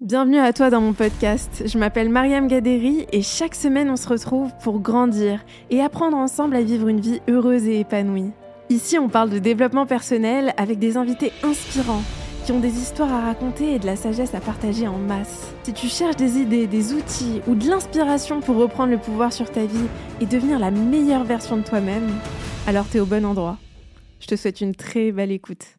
Bienvenue à toi dans mon podcast. Je m'appelle Mariam Gaderi et chaque semaine on se retrouve pour grandir et apprendre ensemble à vivre une vie heureuse et épanouie. Ici on parle de développement personnel avec des invités inspirants qui ont des histoires à raconter et de la sagesse à partager en masse. Si tu cherches des idées, des outils ou de l'inspiration pour reprendre le pouvoir sur ta vie et devenir la meilleure version de toi-même, alors t'es au bon endroit. Je te souhaite une très belle écoute.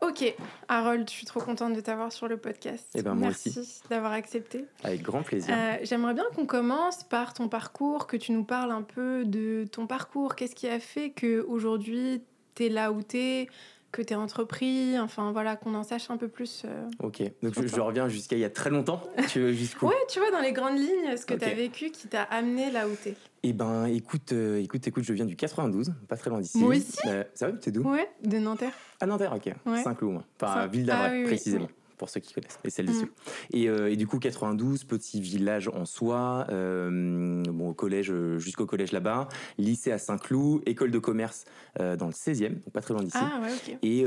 Ok, Harold, je suis trop contente de t'avoir sur le podcast. Eh ben, moi Merci d'avoir accepté. Avec grand plaisir. Euh, J'aimerais bien qu'on commence par ton parcours, que tu nous parles un peu de ton parcours. Qu'est-ce qui a fait qu'aujourd'hui, tu es là où tu es que tu es entrepris, enfin voilà, qu'on en sache un peu plus. euh. Ok, donc je, je reviens jusqu'à il y a très longtemps. Tu veux jusqu'où? Ouais, tu vois, dans les grandes lignes, ce que Ok. tu as vécu qui t'a amené là où tu es. Eh ben, écoute, euh, écoute, écoute, je viens du 92, pas très loin d'ici. Moi aussi. Euh, ça va, t'es d'où? Ouais, de Nanterre. Ah Nanterre, ok. Ouais. Saint-Cloud, moi. Enfin, Saint- ville d'Avray, Ah oui, précisément. oui. Pour ceux qui connaissent, et celles Mm. dessus. Et, euh, et du coup, 92, petit village en soi, euh, bon, au collège, euh, jusqu'au collège là-bas, lycée à Saint-Cloud, école de commerce euh, dans le 16e, donc pas très loin d'ici. Ah ouais. Et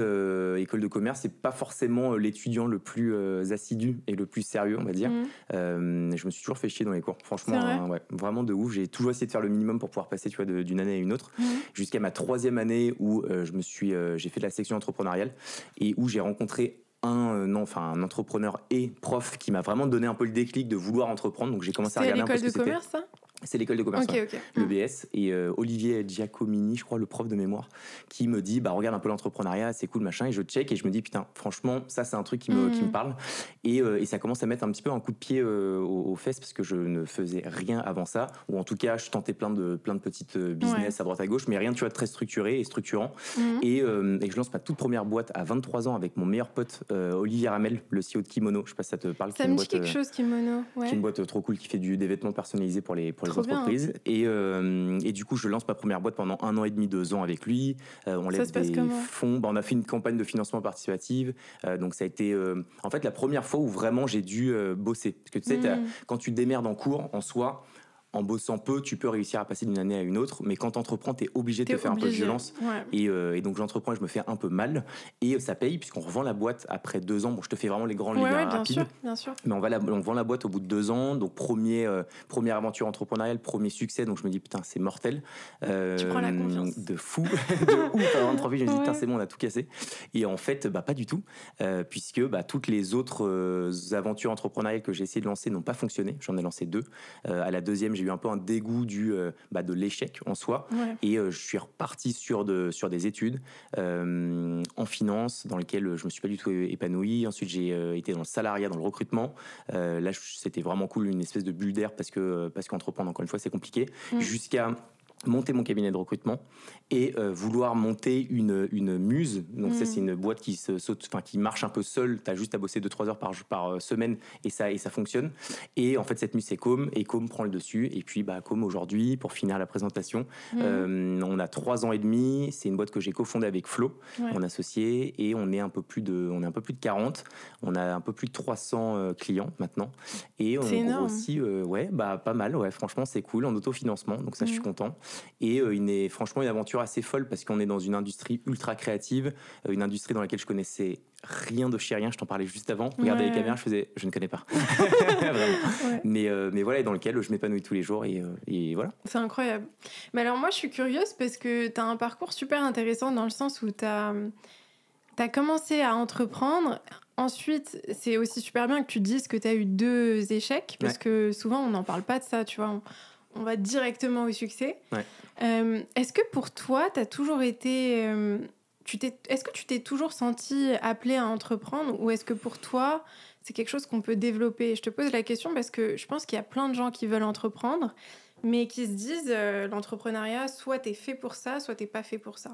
école de commerce, c'est pas forcément l'étudiant le plus assidu et le plus sérieux, on va dire. Euh, je me suis toujours fait chier dans les cours. Franchement, vrai ouais, vraiment de ouf. J'ai toujours essayé de faire le minimum pour pouvoir passer, tu vois, d'une année à une autre. Mhm. Jusqu'à ma troisième année où je me suis, j'ai fait de la section entrepreneuriale et où j'ai rencontré un, euh, non, enfin, un entrepreneur et prof qui m'a vraiment donné un peu le déclic de vouloir entreprendre. Donc j'ai commencé à regarder un peu ce de que c'était. commerce, ça? C'est l'école de commerce. Ok, ouais ok. le Mhm. BS et euh, Olivier Giacomini, je crois, le prof de mémoire, qui me dit bah regarde un peu l'entrepreneuriat, c'est cool machin, et je check et je me dis putain, franchement, ça c'est un truc qui me, Mhm. qui me parle et, euh, et ça commence à mettre un petit peu un coup de pied euh, aux, aux fesses parce que je ne faisais rien avant ça, ou en tout cas je tentais plein de plein de petites business à droite à gauche, mais rien tu vois de très structuré et structurant. Mhm. Et, et je lance ma toute première boîte à 23 ans avec mon meilleur pote Olivier Ramel, le CEO de Kimono. Je sais pas si ça te parle. Ça me dit quelque chose, Kimono. qui est Ouais. une boîte trop cool qui fait du, des vêtements personnalisés pour les, pour les entreprises. Et, euh, et du coup, je lance ma première boîte pendant un an et demi, deux ans avec lui. Euh, on lève des fonds. Bah, on a fait une campagne de financement participative. Euh, donc, ça a été en fait la première fois où vraiment j'ai dû bosser. Parce que tu sais, Mhm. quand tu démerdes en cours, en soi, en bossant peu, tu peux réussir à passer d'une année à une autre. Mais quand tu entreprends, tu es obligé de T'es te faire un peu de violence. Ouais. Et, euh, et donc j'entreprends et je me fais un peu mal. Et ça paye puisqu'on revend la boîte après deux ans. Bon, je te fais vraiment les grandes Ouais, lignes ouais, hein, bien rapides. sûr, bien sûr. Mais on, va la- on vend la boîte au bout de deux ans, donc premier, euh, première aventure entrepreneuriale, premier succès, donc je me dis putain c'est mortel. Euh, Tu prends la confiance. De fou, de ouf. Avant de vite, je me dis putain c'est bon, on a tout cassé. Et en fait, bah pas du tout, euh, puisque bah, toutes les autres euh, aventures entrepreneuriales que j'ai essayé de lancer n'ont pas fonctionné. J'en ai lancé deux. Euh, à la deuxième, j'ai eu un peu un dégoût du, euh, bah, de l'échec en soi. Ouais. Et euh, je suis reparti sur, de, sur des études euh, en finance, dans lesquelles je me suis pas du tout épanoui. Ensuite, j'ai été dans le salariat, dans le recrutement. Là, c'était vraiment cool, une espèce de bulle d'air parce que parce qu'entreprendre, encore une fois, c'est compliqué. Mm. Jusqu'à monter mon cabinet de recrutement et euh, vouloir monter une, une muse. Donc ça Mm. c'est une boîte qui se saute, enfin qui marche un peu seule. T'as juste à bosser 2-3 heures par, par euh, semaine et ça et ça fonctionne. Et en fait cette muse c'est Com et Com prend le dessus. Et puis bah Com aujourd'hui pour finir la présentation, Mhm. euh, on a trois ans et demi. C'est une boîte que j'ai cofondée avec Flo, Ouais. mon associé, et on est un peu plus de, on est un peu plus de 40. On a un peu plus de 300 euh, clients maintenant, et on grossit, ouais, bah pas mal, ouais. Franchement, c'est cool en autofinancement, donc ça, je suis Mhm. content. Et euh, une est franchement une aventure assez folle parce qu'on est dans une industrie ultra créative, euh, une industrie dans laquelle je connaissais rien de chez rien. Je t'en parlais juste avant. Regardez Ouais. les caméras, je faisais, je ne connais pas. Ouais. Mais, euh, mais voilà, et dans lequel je m'épanouis tous les jours et, euh, et voilà. C'est incroyable. Mais alors moi, je suis curieuse parce que tu as un parcours super intéressant dans le sens où tu as, commencé à entreprendre. Ensuite, c'est aussi super bien que tu dises que tu as eu deux échecs parce Ouais. que souvent, on n'en parle pas de ça, tu vois. On, on va directement au succès. Ouais. Euh, Est-ce que pour toi, tu as toujours été... euh, tu t'es- Est-ce que tu t'es toujours senti appelé à entreprendre ou est-ce que pour toi, c'est quelque chose qu'on peut développer? Je te pose la question parce que je pense qu'il y a plein de gens qui veulent entreprendre, mais qui se disent euh, l'entrepreneuriat, soit t'es fait pour ça, soit t'es pas fait pour ça.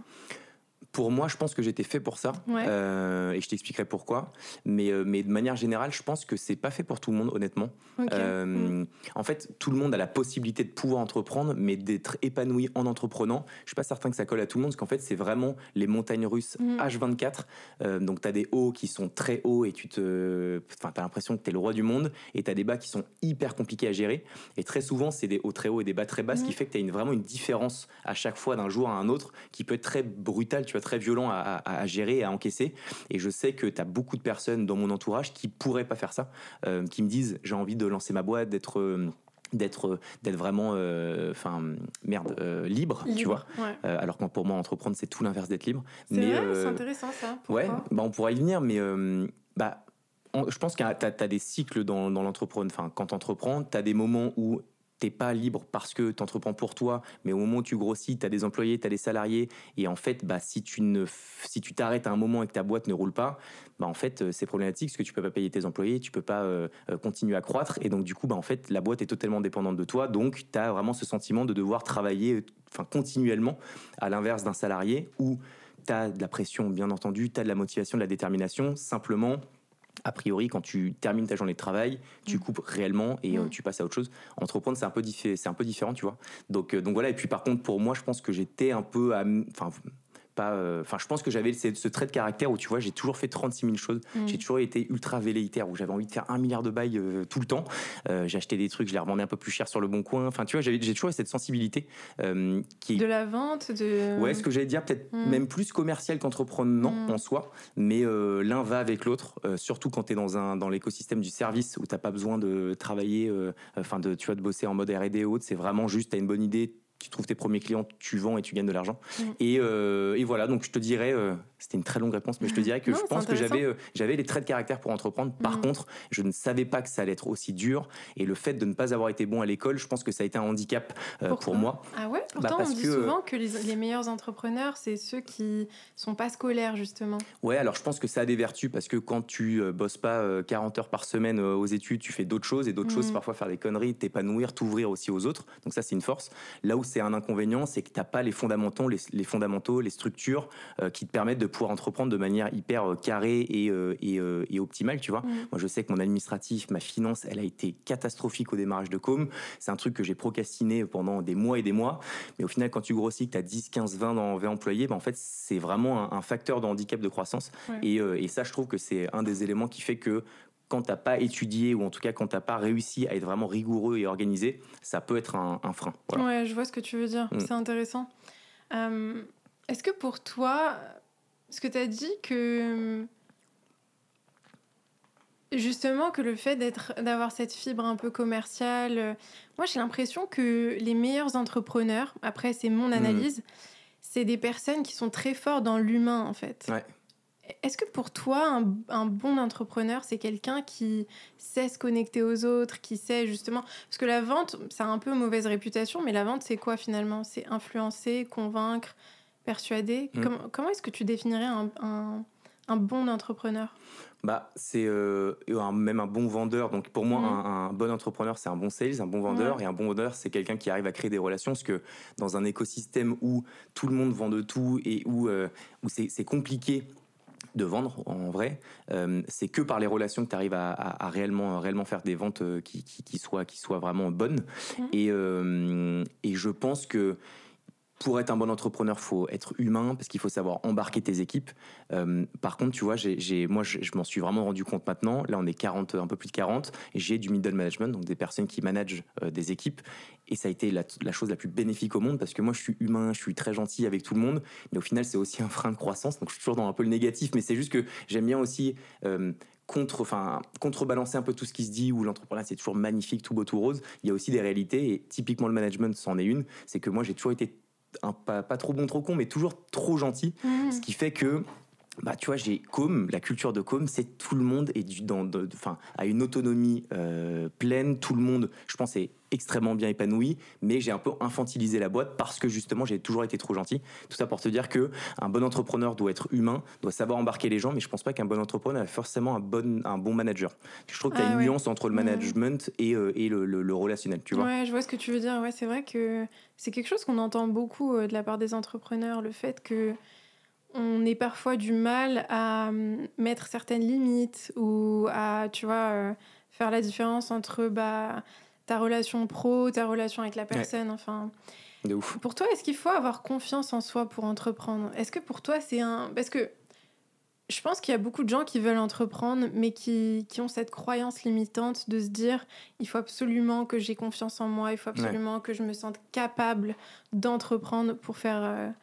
Pour moi, je pense que j'étais fait pour ça, Ouais. Euh, et je t'expliquerai pourquoi. Mais, euh, mais de manière générale, je pense que c'est pas fait pour tout le monde, honnêtement. Euh, Mm. En fait, tout le monde a la possibilité de pouvoir entreprendre, mais d'être épanoui en entreprenant. Je suis pas certain que ça colle à tout le monde, parce qu'en fait, c'est vraiment les montagnes russes Mm. H24. Euh, donc, tu as des hauts qui sont très hauts et tu te, enfin, as l'impression que tu es le roi du monde, et tu as des bas qui sont hyper compliqués à gérer. Et très souvent, c'est des hauts très hauts et des bas très bas, ce qui Mm. fait que tu as une, vraiment une différence à chaque fois d'un jour à un autre qui peut être très brutale, tu vois, très violent à, à, gérer, à encaisser. Et je sais que tu as beaucoup de personnes dans mon entourage qui pourraient pas faire ça, qui me disent j'ai envie de lancer ma boîte, d'être d'être d'être vraiment enfin merde libre, tu vois alors que pour moi entreprendre c'est tout l'inverse d'être libre mais c'est intéressant ça ouais bah on pourra y venir mais bah je pense que tu as, des cycles dans, dans l'entrepreneuriat. Enfin, quand tu entreprends, tu as des moments où t'es pas libre parce que tu entreprends pour toi, mais au moment où tu grossis, tu as des employés, tu as des salariés, et en fait, bah, si tu ne, si tu t'arrêtes à un moment et que ta boîte ne roule pas, bah, en fait, euh, c'est problématique parce que tu peux pas payer tes employés, tu peux pas euh, euh, continuer à croître, et donc du coup, bah, en fait, la boîte est totalement dépendante de toi, donc tu as vraiment ce sentiment de devoir travailler, enfin, continuellement, à l'inverse d'un salarié où tu as de la pression, bien entendu, tu as de la motivation, de la détermination, simplement, a priori, quand tu termines ta journée de travail, tu mm. coupes réellement et euh, mm. tu passes à autre chose. Entreprendre, c'est un peu c'est un peu différent, tu vois. Donc, euh, donc voilà. Et puis par contre, pour moi, je pense que j'étais un peu, enfin, euh, enfin, je pense que j'avais ce, trait de caractère où tu vois, j'ai toujours fait 36 000 choses. Mm. J'ai toujours été ultra velléitaire où j'avais envie de faire un milliard de bails euh, tout le temps. Euh, j'ai acheté des trucs, je les revendais un peu plus cher sur le bon coin. Enfin, tu vois, j'ai toujours cette sensibilité qui de la vente, de ouais, ce que j'allais dire peut-être mm. même plus commercial qu'entreprenant mm. en soi, mais l'un va avec l'autre. surtout quand tu es dans un dans l'écosystème du service où t'as pas besoin de travailler, enfin de tu vois de bosser en mode R&D et autres. C'est vraiment juste t'as une bonne idée tu trouves tes premiers clients, tu vends et tu gagnes de l'argent. Et, euh, et, voilà, donc je te dirais, euh, c'était une très longue réponse, mais je te dirais que je pense que j'avais euh, j'avais les traits de caractère pour entreprendre. Par mm. contre, je ne savais pas que ça allait être aussi dur. Et le fait de ne pas avoir été bon à l'école, je pense que ça a été un handicap pour moi. Ah ouais bah, Pourtant, on dit souvent que les, les meilleurs entrepreneurs, c'est ceux qui sont pas scolaires, justement. Ouais, alors je pense que ça a des vertus parce que quand tu bosses pas 40 heures par semaine aux études, tu fais d'autres choses et d'autres choses, mm. parfois faire des conneries, t'épanouir, t'ouvrir aussi aux autres. Donc ça, c'est une force. Là où c'est un inconvénient, c'est que tu n'as pas les fondamentaux, les, fondamentaux, les structures euh, qui te permettent de pouvoir entreprendre de manière hyper euh, carrée et, euh, et, optimale, tu vois. Mm. Moi, je sais que mon administratif, ma finance, elle a été catastrophique au démarrage de Com. C'est un truc que j'ai procrastiné pendant des mois et des mois. Mais au final, quand tu grossis, que tu as 10, 15, 20, 20 employés, ben, en fait, c'est vraiment un, facteur de handicap de croissance. Et, et ça, je trouve que c'est un des éléments qui fait que quand t'as pas étudié ou en tout cas quand t'as pas réussi à être vraiment rigoureux et organisé, ça peut être un, frein. Ouais, je vois ce que tu veux dire. Mm. C'est intéressant. Euh, est-ce que pour toi, ce que tu as dit que justement que le fait d'être d'avoir cette fibre un peu commerciale, euh, moi j'ai l'impression que les meilleurs entrepreneurs, après c'est mon mm. analyse, c'est des personnes qui sont très forts dans l'humain en fait. Ouais. Est-ce que pour toi, un, bon entrepreneur, c'est quelqu'un qui sait se connecter aux autres, qui sait justement... Parce que la vente, ça a un peu mauvaise réputation, mais la vente, c'est quoi finalement? C'est influencer, convaincre, persuader? Mm. Comment, est-ce que tu définirais un, bon entrepreneur? Bah, c'est euh, même un bon vendeur. Donc pour moi, mm. un, bon entrepreneur, c'est un bon sales, un bon vendeur. Et un bon vendeur, c'est quelqu'un qui arrive à créer des relations. Parce que dans un écosystème où tout le monde vend de tout et où, euh, où c'est compliqué de vendre en vrai, euh, c'est que par les relations que tu arrives à, réellement, réellement faire des ventes euh, qui, qui, soient, qui soient vraiment bonnes. Mmh. Et, euh, et je pense que pour être un bon entrepreneur, faut être humain parce qu'il faut savoir embarquer tes équipes. Euh, par contre, tu vois, j'ai, moi, je, m'en suis vraiment rendu compte maintenant. Là, on est 40, un peu plus de 40, et j'ai du middle management, donc des personnes qui managent euh, des équipes. Et ça a été la, chose la plus bénéfique au monde parce que moi, je suis humain, je suis très gentil avec tout le monde, mais au final, c'est aussi un frein de croissance. Donc, je suis toujours dans un peu le négatif, mais c'est juste que j'aime bien aussi euh, contre, enfin, contrebalancer un peu tout ce qui se dit où l'entrepreneuriat c'est toujours magnifique, tout beau, tout rose. Il y a aussi des réalités et typiquement le management, c'en est une. C'est que moi, j'ai toujours été un, pas, pas, trop bon, trop con, mais toujours trop gentil. Mmh. Ce qui fait que bah tu vois j'ai Com la culture de Com c'est tout le monde est du dans enfin a une autonomie euh, pleine. Tout le monde je pense est extrêmement bien épanoui mais j'ai un peu infantilisé la boîte parce que justement j'ai toujours été trop gentil. Tout ça pour te dire que un bon entrepreneur doit être humain doit savoir embarquer les gens mais je pense pas qu'un bon entrepreneur est forcément un bon un bon manager. Je trouve qu'il y a ah une nuance entre le management et, euh, et le, le, relationnel tu vois. Ouais je vois ce que tu veux dire. Ouais c'est vrai que c'est quelque chose qu'on entend beaucoup euh, de la part des entrepreneurs le fait que on est parfois du mal à hum, mettre certaines limites ou à, tu vois, euh, faire la différence entre bah, ta relation pro, ta relation avec la personne, enfin. De ouf. Pour toi, est-ce qu'il faut avoir confiance en soi pour entreprendre? Est-ce que pour toi, c'est un. Parce que je pense qu'il y a beaucoup de gens qui veulent entreprendre, mais qui, qui, ont cette croyance limitante de se dire il faut absolument que j'ai confiance en moi, il faut absolument que je me sente capable d'entreprendre pour faire.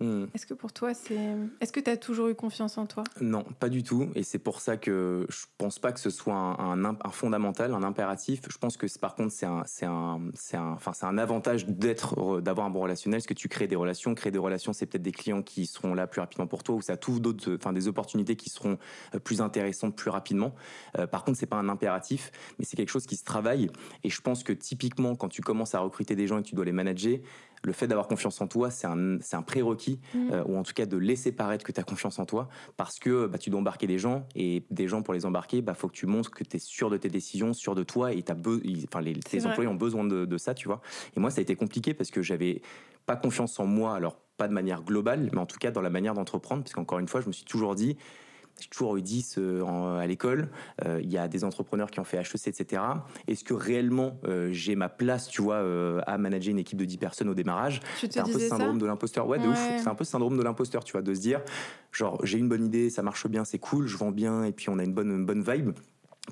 Hmm. Est-ce que pour toi, c'est. Est-ce que tu as toujours eu confiance en toi? Non, pas du tout. Et c'est pour ça que je pense pas que ce soit un, un, fondamental, un impératif. Je pense que par contre, c'est un, c'est un, c'est un, enfin, c'est un avantage d'être, d'avoir un bon relationnel, parce que tu crées des relations. Créer des relations, c'est peut-être des clients qui seront là plus rapidement pour toi, ou ça trouve d'autres, enfin, des opportunités qui seront euh, plus intéressantes plus rapidement. Euh, par contre, c'est pas un impératif, mais c'est quelque chose qui se travaille. Et je pense que typiquement, quand tu commences à recruter des gens et que tu dois les manager, le fait d'avoir confiance en toi, c'est un, un prérequis, mm. euh, ou en tout cas de laisser paraître que tu as confiance en toi, parce que bah, tu dois embarquer des gens, et des gens pour les embarquer, il bah, faut que tu montres que tu es sûr de tes décisions, sûr de toi, et as enfin, les, tes employés ont besoin de, de, ça, tu vois. Et moi, ça a été compliqué parce que j'avais pas confiance en moi, alors pas de manière globale, mais en tout cas dans la manière d'entreprendre, parce qu'encore une fois, je me suis toujours dit, j'ai toujours eu 10 euh, à l'école. Euh, il y a des entrepreneurs qui ont fait HEC, etc. Est-ce que réellement euh, j'ai ma place, tu vois, à manager une équipe de 10 personnes au démarrage? C'est un peu le syndrome de l'imposteur. Ouais, de ouf. C'est un peu syndrome de l'imposteur, tu vois, de se dire, genre, j'ai une bonne idée, ça marche bien, c'est cool, je vends bien, et puis on a une bonne, une bonne vibe.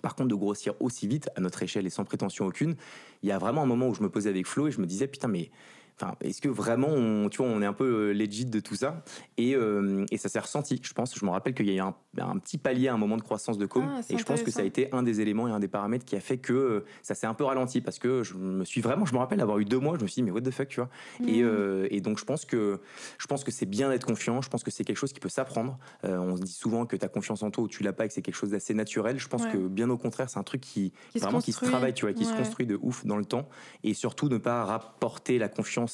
Par contre, de grossir aussi vite, à notre échelle et sans prétention aucune, il y a vraiment un moment où je me posais avec Flo et je me disais, putain, mais Enfin, est-ce que vraiment, on, tu vois, on est un peu euh, legit de tout ça? Et, euh, et ça s'est ressenti, je pense. Je me rappelle qu'il y a eu un, un, petit palier, un moment de croissance de com, ah, et je pense que ça a été un des éléments et un des paramètres qui a fait que euh, ça s'est un peu ralenti parce que je me suis vraiment, je me rappelle avoir eu deux mois, je me suis dit mais what the fuck, tu vois? Et, mm. et, donc je pense que je pense que c'est bien d'être confiant. Je pense que c'est quelque chose qui peut s'apprendre. on se dit souvent que tu as confiance en toi ou tu l'as pas et que c'est quelque chose d'assez naturel. Je pense que bien au contraire, c'est un truc qui, vraiment qui se travaille, tu vois, qui se construit de ouf dans le temps et surtout ne pas rapporter la confiance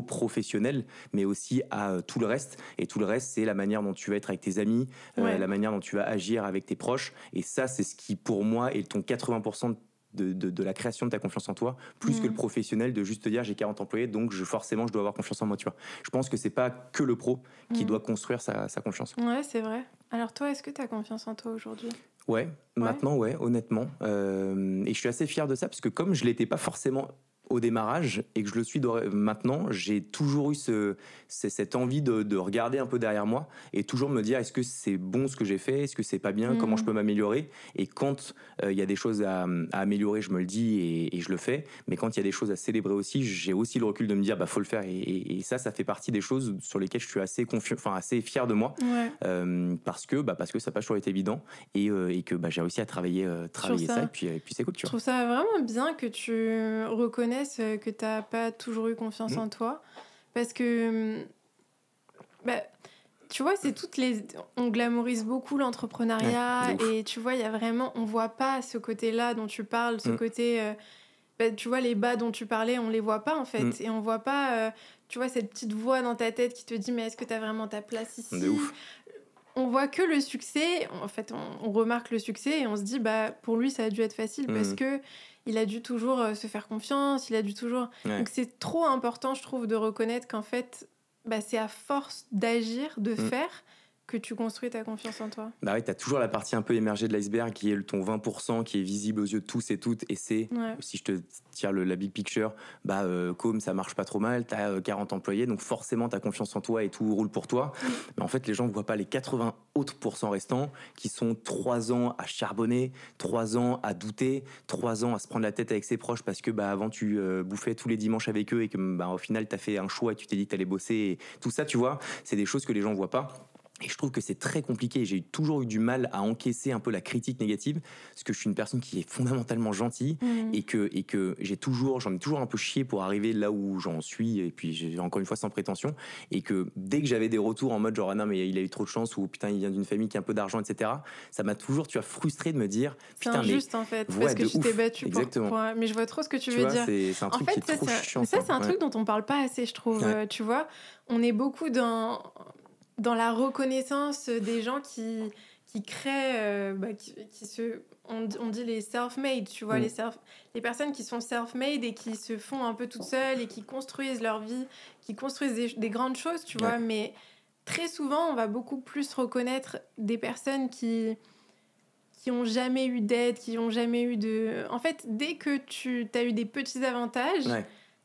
professionnel mais aussi à euh, tout le reste. Et tout le reste, c'est la manière dont tu vas être avec tes amis, euh, la manière dont tu vas agir avec tes proches. Et ça, c'est ce qui, pour moi, est ton 80% de, de, la création de ta confiance en toi, plus que le mm. professionnel de juste te dire j'ai 40 employés, donc je, forcément je dois avoir confiance en moi. Tu vois. Je pense que c'est pas que le pro qui mm. doit construire sa, sa confiance. Ouais, c'est vrai. Alors toi, est-ce que tu as confiance en toi aujourd'hui? Ouais, maintenant, ouais, honnêtement. Euh, et je suis assez fier de ça, parce que comme je l'étais pas forcément au démarrage et que je le suis maintenant, j'ai toujours eu ce, cette envie de, regarder un peu derrière moi et toujours me dire est-ce que c'est bon ce que j'ai fait, est-ce que c'est pas bien, comment je mm. peux m'améliorer? Et quand euh, il y a des choses à, améliorer, je me le dis et, je le fais. Mais quand il y a des choses à célébrer aussi, j'ai aussi le recul de me dire bah faut le faire. Et, ça, ça fait partie des choses sur lesquelles je suis assez confiant, enfin assez fier de moi euh, parce que bah parce que ça n'a pas toujours été évident et, euh, et que bah, j'ai réussi à travailler travailler ça. et puis et puis c'est cool. Tu je trouve ça vraiment bien que tu reconnaisses euh, que tu n'as pas toujours eu confiance en mm. toi. Parce que, mm, bah, tu vois, c'est toutes les. On glamourise beaucoup l'entrepreneuriat et tu vois, il y a vraiment. On voit pas ce côté-là dont tu parles, ce mm. côté. Euh, bah, tu vois, les bas dont tu parlais, on les voit pas en fait. Et on voit pas, euh, tu vois, cette petite voix dans ta tête qui te dit Mais est-ce que tu as vraiment ta place ici? On voit que le succès, en fait, on, on, remarque le succès et on se dit, bah, pour lui, ça a dû être facile parce que il a dû toujours euh, se faire confiance, il a dû toujours. Donc c'est trop important, je trouve, de reconnaître qu'en fait, bah, c'est à force d'agir, de mm. faire, que tu construis ta confiance en toi. Bah oui, tu as toujours la partie un peu émergée de l'iceberg qui est ton 20% qui est visible aux yeux de tous et toutes. Et c'est, si je te tire le, la big picture, bah, euh, comme ça marche pas trop mal, tu as 40 employés, donc forcément tu as confiance en toi et tout roule pour toi. Mais en fait, les gens ne voient pas les 80 autres pourcents restants qui sont 3 ans à charbonner, 3 ans à douter, 3 ans à se prendre la tête avec ses proches parce que bah, avant tu euh, bouffais tous les dimanches avec eux et que bah, au final tu as fait un choix et tu t'es dit que tu allais bosser. Et tout ça, tu vois, c'est des choses que les gens voient pas. Et je trouve que c'est très compliqué. J'ai toujours eu du mal à encaisser un peu la critique négative, parce que je suis une personne qui est fondamentalement gentille mmh. et que, et que j'ai toujours, j'en ai toujours un peu chié pour arriver là où j'en suis. Et puis, encore une fois sans prétention. Et que dès que j'avais des retours en mode genre, ah non, mais il a eu trop de chance ou putain, il vient d'une famille qui a un peu d'argent, etc., ça m'a toujours, tu as frustré de me dire, putain, injuste, en fait, parce que tu t'es battu Exactement. Pour, Mais je vois trop ce que tu, veux dire. C'est un truc en fait, qui est trop chiant. Ça, c'est un truc dont on parle pas assez, je trouve. Euh, tu vois, on est beaucoup dans dans la reconnaissance des gens qui, qui créent, euh, bah, qui, se, on, on, dit les self-made, tu vois, mm. les, self, les personnes qui sont self-made et qui se font un peu toutes seules et qui construisent leur vie, qui construisent des, grandes choses, tu vois, mais très souvent, on va beaucoup plus reconnaître des personnes qui qui ont jamais eu d'aide, qui ont jamais eu de... En fait, dès que tu as eu des petits avantages,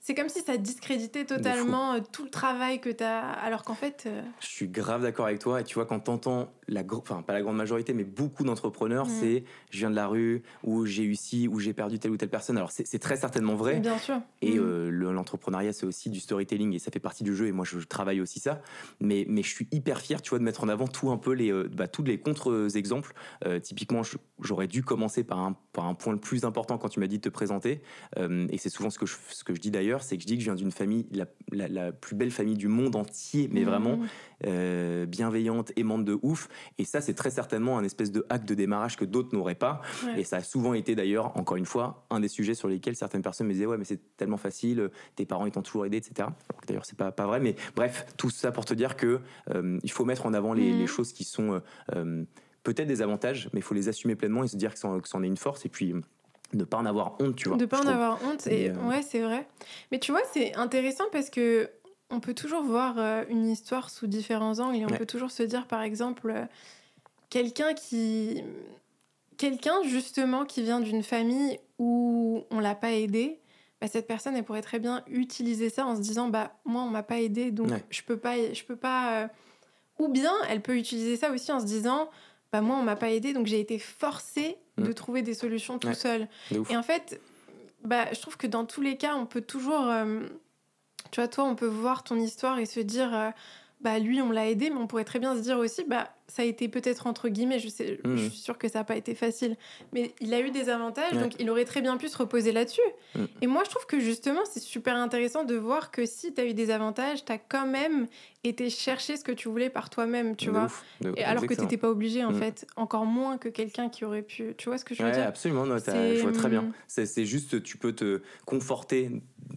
c'est comme si ça discréditait totalement euh, tout le travail que tu as, alors qu'en fait. euh, Je suis grave d'accord avec toi. Et tu vois, quand t'entends la, enfin pas la grande majorité, mais beaucoup d'entrepreneurs, Mm. c'est je viens de la rue, ou j'ai eu ci, ou j'ai perdu telle ou telle personne. Alors c'est très certainement vrai. Bien sûr. Et Mm. euh, le- l'entrepreneuriat, c'est aussi du storytelling et ça fait partie du jeu. Et moi, je, travaille aussi ça. Mais, mais je suis hyper fier, tu vois, de mettre en avant tout un peu les, bah, tous les contre-exemples. Euh, typiquement, j'aurais dû commencer par un, par un point le plus important quand tu m'as dit de te présenter. Et c'est souvent ce que je, ce que je dis d'ailleurs, c'est que je dis que je viens d'une famille, la, la- la plus belle famille du monde entier, mais Mm. vraiment euh, bienveillante, aimante de ouf. Et ça, c'est très certainement un espèce de hack de démarrage que d'autres n'auraient pas. Ouais. Et ça a souvent été d'ailleurs, encore une fois, un des sujets sur lesquels certaines personnes me disaient Ouais, mais c'est tellement facile, tes parents ils t'ont toujours aidé, etc. D'ailleurs, c'est pas, pas vrai, mais bref, tout ça pour te dire que euh, il faut mettre en avant les, les choses qui sont euh, peut-être des avantages, mais il faut les assumer pleinement et se dire que c'en que c'en est une force et puis ne pas en avoir honte, tu vois. de pas en trouve. avoir honte et Et, euh, ouais c'est vrai mais tu vois c'est intéressant parce que on peut toujours voir euh, une histoire sous différents angles et on Ouais. peut toujours se dire par exemple euh, quelqu'un qui quelqu'un justement qui vient d'une famille où on l'a pas aidé bah, cette personne elle pourrait très bien utiliser ça en se disant bah moi on m'a pas aidé donc Ouais. je peux pas je peux pas ou bien elle peut utiliser ça aussi en se disant bah moi on m'a pas aidé donc j'ai été forcée de Mm. trouver des solutions tout Ouais. seul De et en fait, bah, je trouve que dans tous les cas, on peut toujours. euh, tu vois, toi, on peut voir ton histoire et se dire. euh, bah, lui, on l'a aidé, mais on pourrait très bien se dire aussi, bah, ça a été peut-être entre guillemets, je, sais, je suis sûre que ça n'a pas été facile, mais il a eu des avantages, Ouais. donc il aurait très bien pu se reposer là-dessus. Mhm. Et moi, je trouve que justement, c'est super intéressant de voir que si tu as eu des avantages, tu as quand même été chercher ce que tu voulais par toi-même, tu De vois. ouf, de- Et alors que tu n'étais pas obligé, en Mhm. fait, encore moins que quelqu'un qui aurait pu. Tu vois ce que je veux Ouais, dire? absolument, non, je vois très bien. C'est juste, tu peux te conforter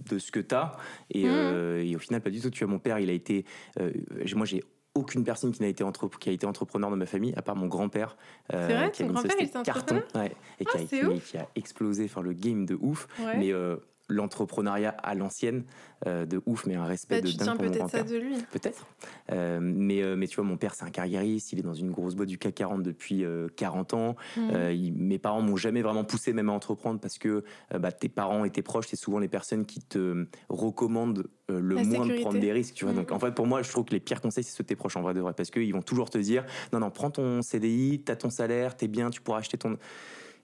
de ce que tu as. Et, euh, et au final, pas du tout. Tu vois, mon père, il a été. euh, moi, j'ai aucune personne qui, n'a été entre- qui a été entrepreneur dans ma famille, à part mon grand-père. euh, C'est vrai, qui ton avait une grand-père, il était carton, ouais, et qui, Ah, a, c'est qui- qui a explosé enfin, le game de ouf. ouais. Mais euh, l'entrepreneuriat à l'ancienne, euh, de ouf, mais un respect Bah, de tu dingue tiens pour mon peut-être ça de lui. Peut-être. Euh, mais, euh, mais tu vois, mon père, c'est un carriériste. Il est dans une grosse boîte du CAC 40 depuis euh, 40 ans. Il- mes parents m'ont jamais vraiment poussé même à entreprendre parce que bah, tes parents et tes proches, c'est souvent les personnes qui te recommandent le La moins de prendre des risques. Tu vois. Mhm. Donc en fait, pour moi, je trouve que les pires conseils, c'est ceux de tes proches en vrai de vrai. Parce qu'ils vont toujours te dire non, non, prends ton CDI, t'as ton salaire, t'es bien, tu pourras acheter ton.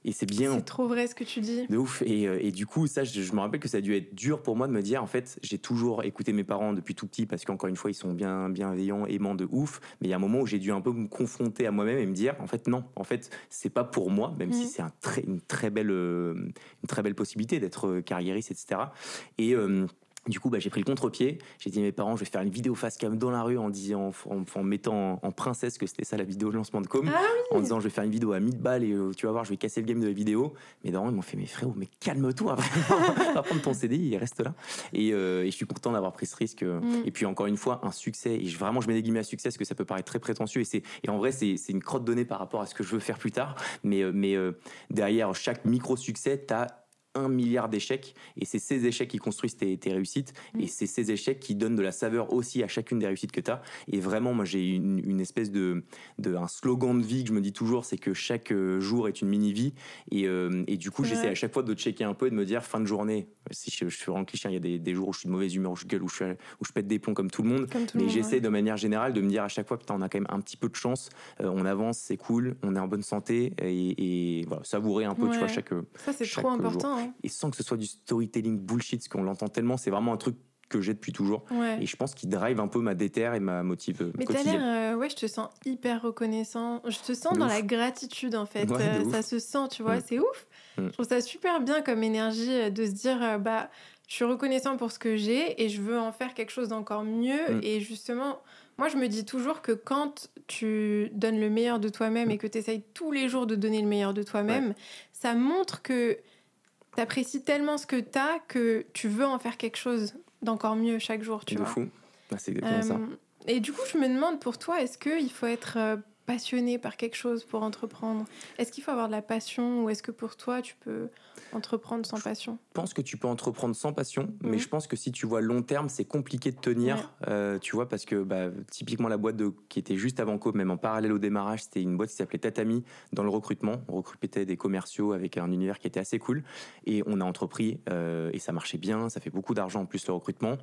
Et c'est bien. C'est trop vrai ce que tu dis. De ouf. Et, euh, et du coup, ça, je, je me rappelle que ça a dû être dur pour moi de me dire, en fait, j'ai toujours écouté mes parents depuis tout petit parce qu'encore une fois, ils sont bien bienveillants, aimants de ouf. Mais il y a un moment où j'ai dû un peu me confronter à moi-même et me dire, en fait, non, en fait, c'est pas pour moi, même si Mhm. c'est un très, une très belle, euh, une très belle possibilité d'être euh, carriériste, etc. Et euh, du coup, bah, j'ai pris le contre-pied. J'ai dit à mes parents, je vais faire une vidéo face cam dans la rue en disant, en, en mettant en, en princesse que c'était ça la vidéo de lancement de com Ah en disant je vais faire une vidéo à 1000 balles et euh, tu vas voir je vais casser le game de la vidéo mes darons ils m'ont fait mais frérot mais calme-toi va prendre ton CDI et reste là et, euh, et je suis content d'avoir pris ce risque euh. Mm. et puis encore une fois un succès et je, vraiment je mets des guillemets à succès parce que ça peut paraître très prétentieux et, c'est, et en vrai c'est, c'est une crotte donnée par rapport à ce que je veux faire plus tard mais, mais euh, derrière chaque micro succès t'as un milliard d'échecs et c'est ces échecs qui construisent tes, tes réussites Mm. et c'est ces échecs qui donnent de la saveur aussi à chacune des réussites que tu as et vraiment moi j'ai une, une espèce de, de un slogan de vie que je me dis toujours c'est que chaque euh, jour est une mini vie et, euh, et du coup j'essaie à chaque fois de checker un peu et de me dire fin de journée si je, je suis vraiment cliché il y a des, des jours où je suis de mauvaise humeur où je gueule où je, suis- où je pète des plombs comme tout le monde tout mais j'essaie de manière générale de me dire à chaque fois putain on a quand même un petit peu de chance euh, on avance c'est cool on est en bonne santé et, et voilà savourer un peu tu vois chaque Ça, c'est trop important. hein. Et sans que ce soit du storytelling bullshit parce qu'on l'entend tellement c'est vraiment un truc que j'ai depuis toujours Ouais. et je pense qu'il drive un peu ma déterre et ma motive euh, Mais t'as l'air, euh, ouais, je te sens hyper reconnaissant. Je te sens De dans ouf. la gratitude en fait. Ouais, Euh, ça se sent, tu vois, Mm. c'est ouf. Mm. Je trouve ça super bien comme énergie de se dire, euh, bah, je suis reconnaissant pour ce que j'ai et je veux en faire quelque chose d'encore mieux. Mm. Et justement, moi, je me dis toujours que quand tu donnes le meilleur de toi-même et que tu essayes tous les jours de donner le meilleur de toi-même, ça montre que tu apprécies tellement ce que tu as que tu veux en faire quelque chose d'encore mieux chaque jour, tu de vois. fou. Ah, c'est exactement ça. Euh, et du coup, je me demande pour toi, est-ce qu'il faut être euh, passionné par quelque chose pour entreprendre? Est-ce qu'il faut avoir de la passion ou est-ce que pour toi, tu peux entreprendre sans passion Je pense que tu peux entreprendre sans passion, mais mhm. je pense que si tu vois long terme, c'est compliqué de tenir, euh, tu vois, parce que bah, typiquement la boîte de, qui était juste avant Co, même en parallèle au démarrage, c'était une boîte qui s'appelait Tatami dans le recrutement. On recrutait des commerciaux avec un univers qui était assez cool et on a entrepris euh, et ça marchait bien, ça fait beaucoup d'argent en plus le recrutement.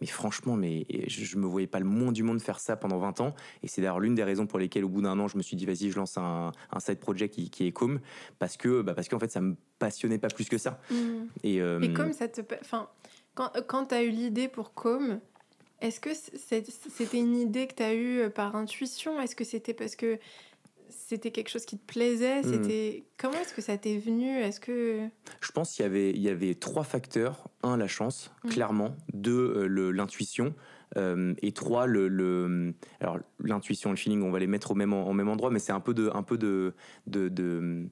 Mais franchement, mais je, ne me voyais pas le moins du monde faire ça pendant 20 ans et c'est d'ailleurs l'une des raisons pour lesquelles au bout d'un an, je me suis dit vas-y, je lance un, side project qui, qui est Com parce que bah, parce qu'en fait ça me passionnait pas plus que ça. Mmh. Et, euh, et comme ça te. Enfin, quand, quand tu as eu l'idée pour Com, est-ce que c'était une idée que tu as eue euh, par intuition? Est-ce que c'était parce que c'était quelque chose qui te plaisait? Mmh. C'était comment est-ce que ça t'est venu? Est-ce que je pense qu'il y avait il y avait trois facteurs un la chance mmh. clairement deux euh, l'intuition et trois le, le alors l'intuition le feeling on va les mettre au même en, même endroit mais c'est un peu de un peu de, de, de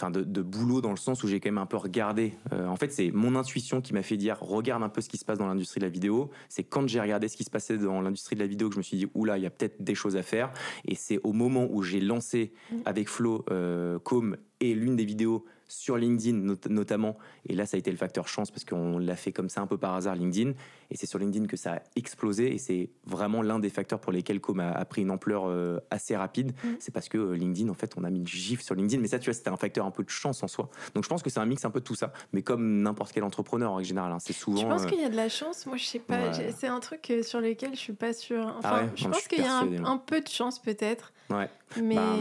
enfin de, boulot dans le sens où j'ai quand même un peu regardé. Euh, en fait, c'est mon intuition qui m'a fait dire regarde un peu ce qui se passe dans l'industrie de la vidéo. C'est quand j'ai regardé ce qui se passait dans l'industrie de la vidéo que je me suis dit oula, il y a peut-être des choses à faire. Et c'est au moment où j'ai lancé mm. avec Flo euh, Com et l'une des vidéos sur LinkedIn notamment. Et là, ça a été le facteur chance parce qu'on l'a fait comme ça un peu par hasard LinkedIn. Et c'est sur LinkedIn que ça a explosé. Et c'est vraiment l'un des facteurs pour lesquels Com a, pris une ampleur euh, assez rapide. Mm. C'est parce que euh, LinkedIn, en fait, on a mis une gif sur LinkedIn. Mais ça, tu vois, c'était un facteur un peu de chance en soi. Donc je pense que c'est un mix un peu de tout ça. Mais comme n'importe quel entrepreneur en général, hein, c'est souvent. Je pense euh, qu'il y a de la chance. Moi, je sais pas. C'est un truc sur lequel je suis pas sûre. Enfin, ah je pense qu'il y a un, peu de chance peut-être. Ouais. Mais... Bah,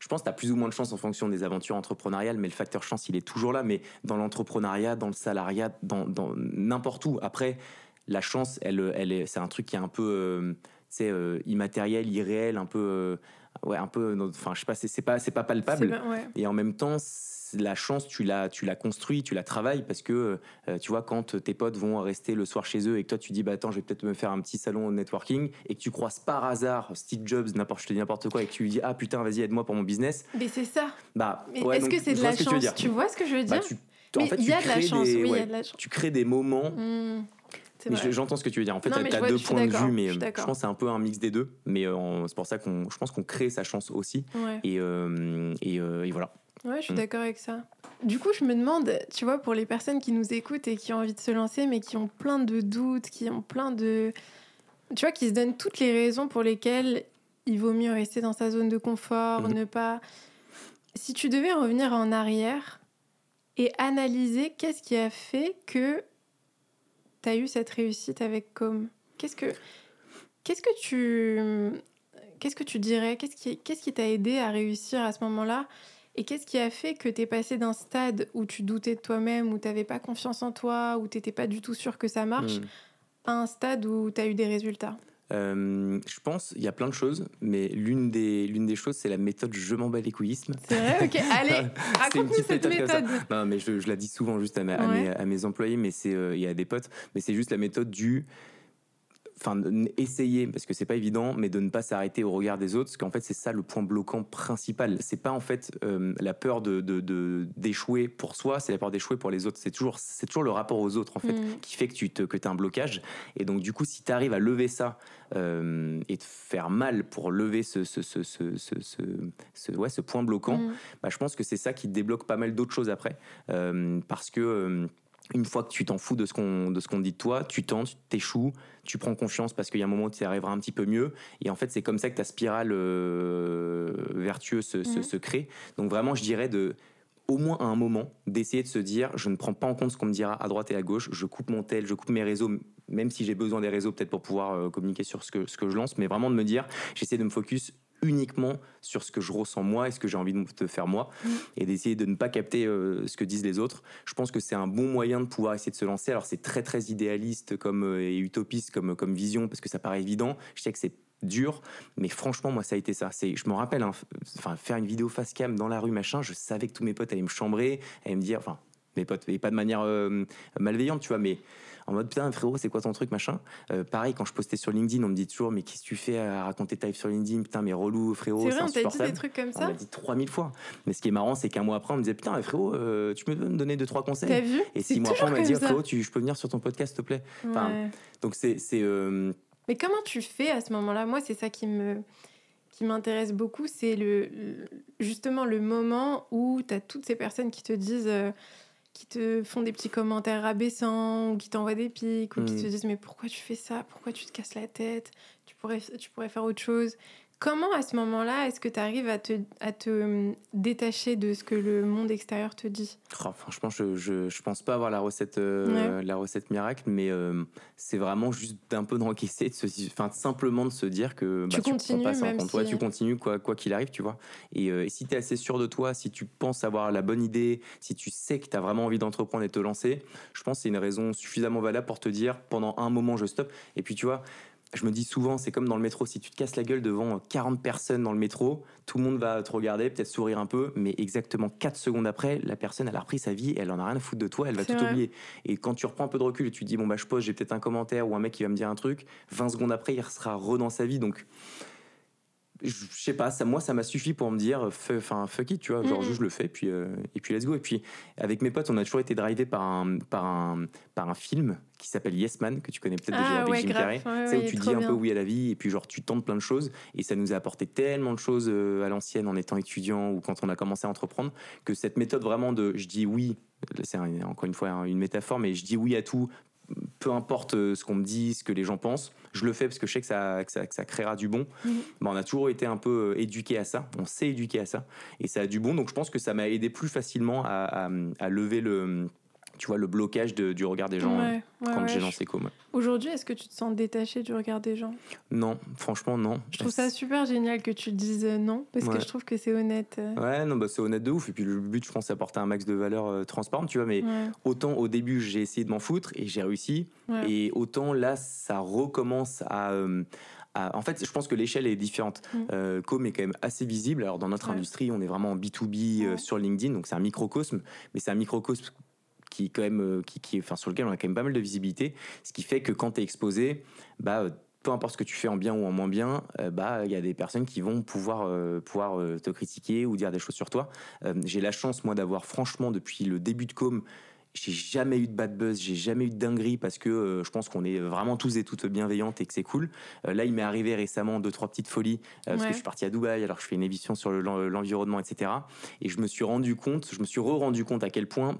je pense que tu as plus ou moins de chance en fonction des aventures entrepreneuriales, mais le facteur chance, il est toujours là. Mais dans l'entrepreneuriat, dans le salariat, dans, n'importe où. Après, la chance, elle, elle est, c'est un truc qui est un peu euh, euh, immatériel, irréel, un peu. Euh, ouais, un peu. Enfin, je sais pas, c'est, pas, c'est pas palpable. Et en même temps, la chance, tu la, tu la construis, tu la travailles parce que, euh, tu vois, quand tes potes vont rester le soir chez eux et que toi tu dis, bah attends, je vais peut-être me faire un petit salon networking et que tu croises par hasard Steve Jobs, n'importe, je te dis n'importe quoi et que tu lui dis, ah putain, vas-y, aide-moi pour mon business. Mais c'est ça. Bah, est-ce que c'est de la chance? Tu, vois ce que je veux bah, dire? En fait, il y a de la chance, oui, il y a de la chance. Tu crées des moments. J'entends ce que tu veux dire. En fait, tu as deux points de vue, mais je, pense que c'est un peu un mix des deux. Mais euh, c'est pour ça qu'on, je pense qu'on crée sa chance aussi. Et, euh, et, et, voilà. Ouais, je suis mm. d'accord avec ça. Du coup, je me demande, tu vois, pour les personnes qui nous écoutent et qui ont envie de se lancer, mais qui ont plein de doutes, qui ont plein de. Tu vois, qui se donnent toutes les raisons pour lesquelles il vaut mieux rester dans sa zone de confort, mm-hmm. ne pas. Si tu devais revenir en arrière et analyser qu'est-ce qui a fait que tu as eu cette réussite avec Com, qu'est-ce que. Qu'est-ce que tu. Qu'est-ce que tu dirais? Qu'est-ce qui qu'est-ce qui t'a aidé à réussir à ce moment-là? Et qu'est-ce qui a fait que tu es passé d'un stade où tu doutais de toi-même, où tu n'avais pas confiance en toi, où tu n'étais pas du tout sûr que ça marche, hmm. à un stade où tu as eu des résultats? Euh, je pense, il y a plein de choses, mais l'une des, l'une des choses, c'est la méthode je m'en bats l'égoïsme. C'est vrai, ok, allez, raconte-nous cette méthode. Non, mais je, la dis souvent juste à, mes, à mes, employés, mais c'est, euh, et à des potes, mais c'est juste la méthode du enfin essayer parce que c'est pas évident mais de ne pas s'arrêter au regard des autres parce qu'en fait c'est ça le point bloquant principal c'est pas en fait euh, la peur de d'échouer pour soi c'est la peur d'échouer pour les autres c'est toujours c'est toujours le rapport aux autres en fait mm. qui fait que tu te que as un blocage et donc du coup si tu arrives à lever ça euh, et te faire mal pour lever ce ce, ce, ce, ce ouais, ce point bloquant mm. bah, je pense que c'est ça qui débloque pas mal d'autres choses après euh, parce que une fois que tu t'en fous de ce qu'on de ce qu'on dit de toi, tu tentes, tu t'échoues, tu prends confiance parce qu'il y a un moment où tu arriveras un petit peu mieux. Et en fait, c'est comme ça que ta spirale euh, vertueuse se, se, se, crée. Donc vraiment, je dirais de au moins à un moment d'essayer de se dire je ne prends pas en compte ce qu'on me dira à droite et à gauche, je coupe mon tel, je coupe mes réseaux, même si j'ai besoin des réseaux peut-être pour pouvoir euh, communiquer sur ce que, ce que je lance, mais vraiment de me dire j'essaie de me focus uniquement sur ce que je ressens moi et ce que j'ai envie de faire moi mm. et d'essayer de ne pas capter euh, ce que disent les autres. Je pense que c'est un bon moyen de pouvoir essayer de se lancer. Alors c'est très très idéaliste comme euh, et utopiste comme comme vision parce que ça paraît évident. Je sais que c'est dur, mais franchement, moi, ça a été ça. C'est, je me rappelle, hein, enfin, faire une vidéo face cam dans la rue, machin, je savais que tous mes potes allaient me chambrer, allaient me dire, enfin, mes potes, et pas de manière euh, malveillante, tu vois, mais en mode putain frérot c'est quoi ton truc machin. Euh, pareil quand je postais sur LinkedIn on me dit toujours mais qu'est-ce que tu fais à raconter ta life sur LinkedIn? Putain mais relou frérot c'est vrai on t'a dit des trucs comme ça on m'a dit 3000 fois. Mais ce qui est marrant c'est qu'un mois après on me disait putain frérot euh, tu peux me donner deux trois conseils? T'as vu? Et six mois après on m'a dit frérot tu, je peux venir sur ton podcast s'il te plaît. Enfin, donc c'est c'est mais comment tu fais à ce moment-là? Moi c'est ça qui me qui m'intéresse beaucoup, c'est le, justement le moment où tu as toutes ces personnes qui te disent, euh, qui te font des petits commentaires rabaissants, ou qui t'envoient des pics, ou qui Mm. te disent mais pourquoi tu fais ça, pourquoi tu te casses la tête, tu pourrais, tu pourrais faire autre chose. Comment à ce moment-là, est-ce que tu arrives à te, à te hum, détacher de ce que le monde extérieur te dit? Oh, franchement, je, je, je pense pas avoir la recette, euh, la recette miracle, mais euh, c'est vraiment juste d'un peu d'encaisser, de se, enfin, simplement de se dire que Tu bah, continues, pas ça en même si- Ouais, tu continues quoi quoi qu'il arrive, tu vois. Et, euh, et si tu es assez sûr de toi, si tu penses avoir la bonne idée, si tu sais que tu as vraiment envie d'entreprendre et de te lancer, je pense que c'est une raison suffisamment valable pour te dire pendant un moment je stoppe. Et puis tu vois. Je me dis souvent, c'est comme dans le métro, si tu te casses la gueule devant 40 personnes dans le métro, tout le monde va te regarder, peut-être sourire un peu, mais exactement 4 secondes après, la personne, elle a repris sa vie, elle en a rien à foutre de toi, elle va tout vrai. oublier. Et quand tu reprends un peu de recul et tu te dis, bon, bah, je pose, j'ai peut-être un commentaire ou un mec qui va me dire un truc, 20 secondes après, il sera re dans sa vie. Donc, je sais pas, ça, moi, ça m'a suffi pour me dire, f- enfin, fuck it, tu vois, genre, Mhm. je le fais, puis, euh, et puis let's go. Et puis, avec mes potes, on a toujours été drivé par un, par un, par un film qui s'appelle Yes Man, que tu connais peut-être déjà Ah avec ouais, Jim. Carrey. Ouais, C'est ouais, où tu dis un bien. peu oui à la vie, et puis genre, tu tentes plein de choses, et ça nous a apporté tellement de choses euh, à l'ancienne en étant étudiant ou quand on a commencé à entreprendre, que cette méthode vraiment de je dis oui, c'est encore une fois hein, une métaphore, mais je dis oui à tout, peu importe euh, ce qu'on me dit, ce que les gens pensent, je le fais parce que je sais que ça, que ça, que ça créera du bon. Bah, on a toujours été un peu éduqué à ça, on s'est éduqué à ça, et ça a du bon, donc je pense que ça m'a aidé plus facilement à, à- à lever le, tu vois, le blocage de- du regard des gens euh, Ouais, ouais, quand ouais, j'ai lancé Com. Aujourd'hui, est-ce que tu te sens détaché du regard des gens? Non, franchement, non. Je trouve ça super génial que tu dises euh, non, parce que je trouve que c'est honnête. euh. Ouais, non, bah, c'est honnête de ouf. Et puis le but, je pense, c'est apporter un max de valeur euh, transparente, tu vois. Mais autant au début, j'ai essayé de m'en foutre et j'ai réussi. Et autant là, ça recommence à. euh, à- En fait, je pense que l'échelle est différente. Mm. Euh, Com est quand même assez visible. Alors, dans notre industrie, on est vraiment en B2B euh, Ouais. sur LinkedIn, donc c'est un microcosme. Mais c'est un microcosme qui, quand même, euh, qui, qui, enfin, sur lequel on a quand même pas mal de visibilité. Ce qui fait que quand tu es exposé, bah. euh, peu importe ce que tu fais en bien ou en moins bien, euh, bah il y a des personnes qui vont pouvoir pouvoir te critiquer ou dire des choses sur toi. J'ai la chance moi d'avoir franchement depuis le début de Com, j'ai jamais eu de bad buzz, j'ai jamais eu de dinguerie parce que euh, je pense qu'on est vraiment tous et toutes bienveillantes et que c'est cool. Euh, là, il m'est arrivé récemment deux trois petites folies euh, parce que je suis parti à Dubaï, alors je fais une émission sur le- l'en- l'environnement, etc. Et je me suis rendu compte, je me suis re-rendu compte à quel point,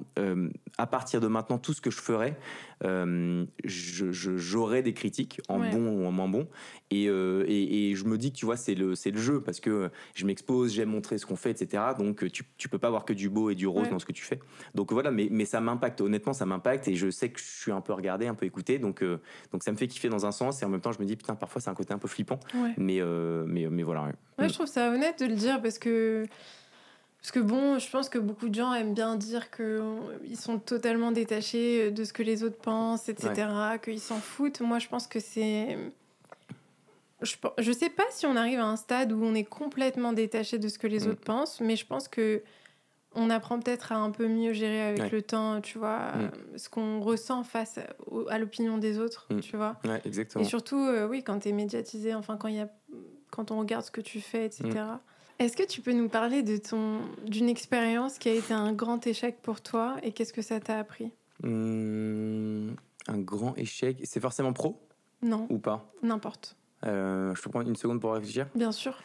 à partir de maintenant, tout ce que je ferais, euh, j'aurais des critiques en Ouais. bon ou en moins bon. Et, euh, et, et je me dis que tu vois, c'est le, c'est le jeu parce que je m'expose, j'aime montrer ce qu'on fait, etc. Donc tu, tu peux pas voir que du beau et du rose Ouais. dans ce que tu fais. Donc voilà, mais, mais ça m'impacte, honnêtement, ça m'impacte et je sais que je suis un peu regardé, un peu écouté. Donc, euh, donc ça me fait kiffer dans un sens et en même temps, je me dis, putain, parfois c'est un côté un peu flippant. Ouais. Mais, euh, mais, mais voilà. ouais. Je trouve ça honnête de le dire parce que. Parce que bon, je pense que beaucoup de gens aiment bien dire qu'ils sont totalement détachés de ce que les autres pensent, etc., qu'ils s'en foutent. Moi, je pense que c'est. Je, je sais pas si on arrive à un stade où on est complètement détaché de ce que les Mm. autres pensent, mais je pense que on apprend peut-être à un peu mieux gérer avec Ouais. le temps, tu vois, Mm. euh, ce qu'on ressent face à l'opinion des autres, Mm. tu vois. Ouais, exactement. Et surtout, euh, oui, quand tu es médiatisé, enfin, quand, y a, quand on regarde ce que tu fais, etc. Est-ce que tu peux nous parler de ton d'une expérience qui a été un grand échec pour toi et qu'est-ce que ça t'a appris? Hum, un grand échec. C'est forcément pro? Non, ou pas? N'importe. Euh, Je peux prendre une seconde pour réfléchir? Bien sûr.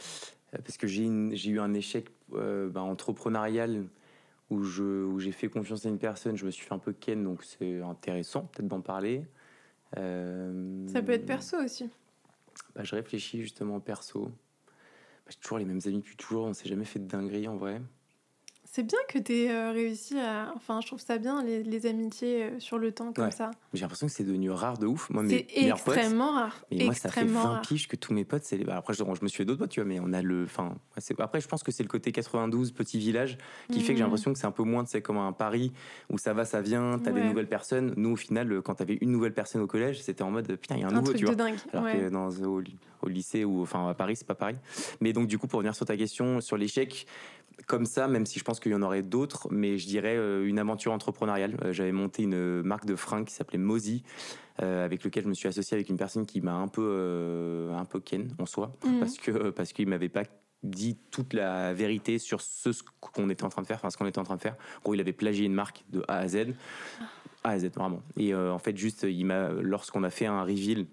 Euh, Parce que j'ai eu un échec euh, bah, entrepreneurial où j'ai fait confiance à une personne, je me suis fait un peu ken, donc c'est intéressant peut-être d'en parler. Euh, Ça peut être perso aussi. bah, Je réfléchis justement perso. J'ai toujours les mêmes amis depuis toujours, on s'est jamais fait de dinguerie en vrai. C'est bien que tu aies réussi à. Enfin, je trouve ça bien, les, les amitiés euh, sur le temps comme Ouais. ça. J'ai l'impression que c'est devenu rare de ouf. Moi, mes C'est meilleurs potes, extrêmement rare. Mais moi, ça fait extrêmement 20 rare. piges que tous mes potes, c'est après, je, je me suis fait d'autres potes, tu vois, mais on a le. Enfin, après, je pense que c'est le côté 92, petit village, qui fait que j'ai Mhm. l'impression que c'est un peu moins, tu sais, comme un Paris où ça va, ça vient, t'as des Ouais. nouvelles personnes. Nous, au final, euh, quand t'avais une nouvelle personne au collège, c'était en mode, putain, il y a un, Un nouveau, truc tu de dingue. Alors ouais. que dans, au, au lycée ou enfin à Paris, c'est pas pareil. Mais donc, du coup, pour revenir sur ta question sur l'échec, comme ça, même si je pense qu'il y en aurait d'autres, mais je dirais euh, une aventure entrepreneuriale. Euh, J'avais monté une marque de fringues qui s'appelait Mozi, euh, avec lequel je me suis associé avec une personne qui m'a un peu, euh, un peu ken en soi, Mhm. parce que parce qu'il m'avait pas dit toute la vérité sur ce ce qu'on était en train de faire, enfin ce qu'on était en train de faire. En gros, il avait plagié une marque de A à Z, A à Z vraiment. Et euh, en fait, juste, il m'a, lorsqu'on a fait un reveal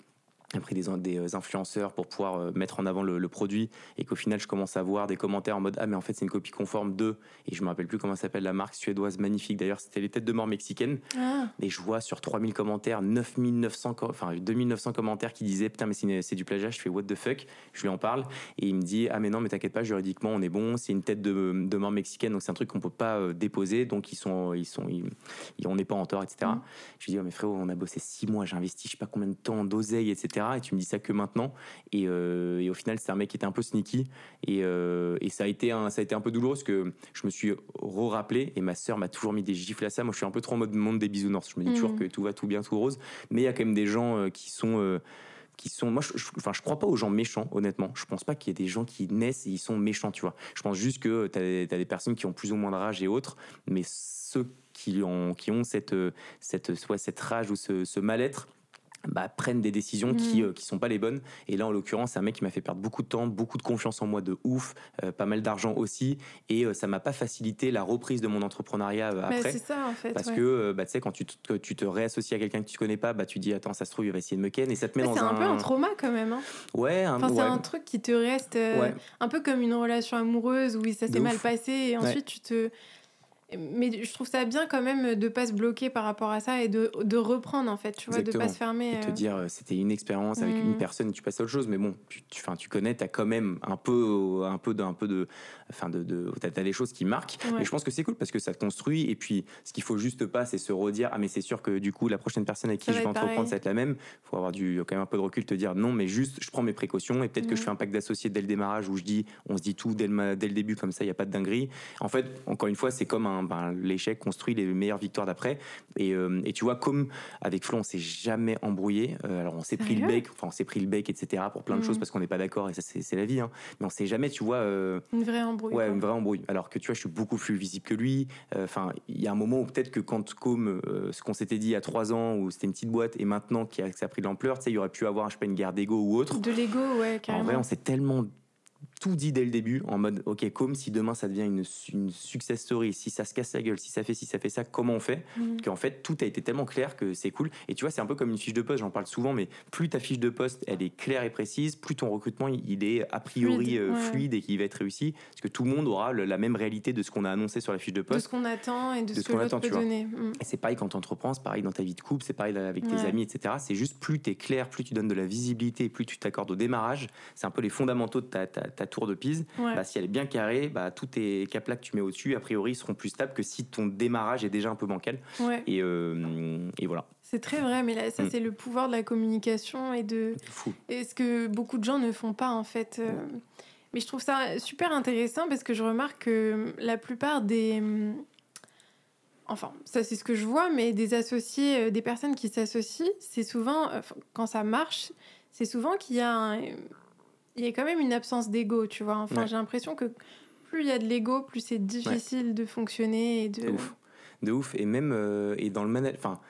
pris des, des influenceurs pour pouvoir mettre en avant le, produit et qu'au final je commence à voir des commentaires en mode ah mais en fait c'est une copie conforme de et je me rappelle plus comment s'appelle la marque suédoise magnifique. D'ailleurs c'était les têtes de mort mexicaines. Ah. et je vois sur 3000 commentaires 9900 enfin 2900 commentaires qui disaient putain mais c'est du plagiat. Je fais what the fuck? Je lui en parle. Et il me dit ah mais non mais t'inquiète pas juridiquement on est bon. C'est une tête de, de mort mexicaine donc c'est un truc qu'on peut pas déposer. Donc ils sont ils sont on n'est pas en tort etc mm. je lui dis oh, mais frérot on a bossé six mois j'ai investi je sais pas combien de temps d'oseille etc et tu me dis ça que maintenant. Et, euh, et au final, c'est un mec qui était un peu sneaky. Et, euh, et, ça, a été un, ça a été un peu douloureux parce que je me suis re-rappelé et ma sœur m'a toujours mis des gifles à ça. Moi, je suis un peu trop en mode monde des bisounours. Je me dis toujours mmh. que tout va tout bien, tout rose. Mais il y a quand même des gens euh, qui sont qui sont moi je, enfin je crois pas aux gens méchants honnêtement je pense pas qu'il y ait des gens qui naissent et ils sont méchants tu vois je pense juste que tu as, des personnes qui ont plus ou moins de rage et autres mais ceux qui ont qui ont cette cette soit cette rage ou ce, ce mal-être bah, prennent des décisions qui ne mm. euh, qui sont pas les bonnes. Et là, en l'occurrence, c'est un mec qui m'a fait perdre beaucoup de temps, beaucoup de confiance en moi de ouf, euh, pas mal d'argent aussi. Et euh, ça m'a pas facilité la reprise de mon entrepreneuriat après. c'est ça, en fait. Parce que, bah, tu sais, quand tu te, tu te réassocies à quelqu'un que tu connais pas, bah, tu dis, attends, ça se trouve, il va essayer de me ken. Et ça te met dans un. C'est un peu un trauma quand même. Hein. Ouais, un, enfin, c'est un truc qui te reste un peu comme une relation amoureuse où ça s'est mal passé et ensuite tu te mais je trouve ça bien quand même de pas se bloquer par rapport à ça et de, de reprendre en fait, tu vois, de pas se fermer. Et te euh. dire c'était une expérience avec une mm. personne, tu passes à autre chose, mais bon, tu, tu, tu connais, tu as quand même un peu, un peu, d'un peu de, enfin de, de t'as as des choses qui marquent. Et je pense que c'est cool parce que ça te construit. Et puis, ce qu'il faut juste pas, c'est se redire ah mais c'est sûr que du coup la prochaine personne avec qui je vais entreprendre, ça va être la même. Faut avoir du quand même un peu de recul, te dire non, mais juste je prends mes précautions et peut-être que je fais un pacte d'associés dès le démarrage où je dis on se dit tout dès le, dès le début comme ça, il y a pas de dinguerie. En fait, encore une fois, c'est comme un ben, l'échec construit les meilleures victoires d'après. Et, euh, et, tu vois, comme avec Flo, on s'est jamais embrouillé. Euh, alors, on s'est pris le bec, enfin, on s'est pris le bec, etc. pour plein de mm. choses parce qu'on n'est pas d'accord et ça, c'est la vie. Hein. Mais on s'est jamais, tu vois. Euh, une vraie embrouille. Ouais, une vraie embrouille. Alors que tu vois, je suis beaucoup plus visible que lui. Enfin, il y a un moment où peut-être que quand, comme ce qu'on s'était dit il y a trois ans, où c'était une petite boîte et maintenant qui a, ça a pris de l'ampleur, tu sais, il y aurait pu avoir, je sais pas, une guerre d'ego ou autre. De l'ego, ouais, carrément. En vrai, on s'est tellement tout dit dès le début, en mode, ok, comme si demain ça devient une, une success story, si ça se casse la gueule, si ça fait si ça fait ça, comment on fait mhm. Qu'en fait, tout a été tellement clair que c'est cool. Et tu vois, c'est un peu comme une fiche de poste, j'en parle souvent, mais plus ta fiche de poste, elle est claire et précise, plus ton recrutement, il est a priori fluide, euh, et qu'il va être réussi, parce que tout le monde aura la même réalité de ce qu'on a annoncé sur la fiche de poste. De ce qu'on attend et de, ce, que l'autre peut donner. Mm. Et c'est pareil quand tu entreprends, c'est pareil dans ta vie de couple, c'est pareil avec tes amis, etc. C'est juste plus tu es clair, plus tu donnes de la visibilité, plus tu t'accordes au démarrage. C'est un peu les fondamentaux de ta, ta, tour de Pise. Bah, si elle est bien carrée, bah, tous tes cap-là que tu mets au-dessus, a priori, seront plus stables que si ton démarrage est déjà un peu bancal. Et, euh, et, voilà. C'est très vrai, mais là, ça, mm. c'est le pouvoir de la communication et de. Fou. Et ce que beaucoup de gens ne font pas, en fait. Euh. Mais je trouve ça super intéressant parce que je remarque que la plupart des. Enfin, ça, c'est ce que je vois, mais des associés, euh, des personnes qui s'associent, c'est souvent, quand ça marche, c'est souvent qu'il y a un il y a quand même une absence d'ego, tu vois. Enfin, j'ai l'impression que plus il y a de l'ego, plus c'est difficile de fonctionner et de. De ouf. De ouf. Et même euh, et dans le management. Enfin,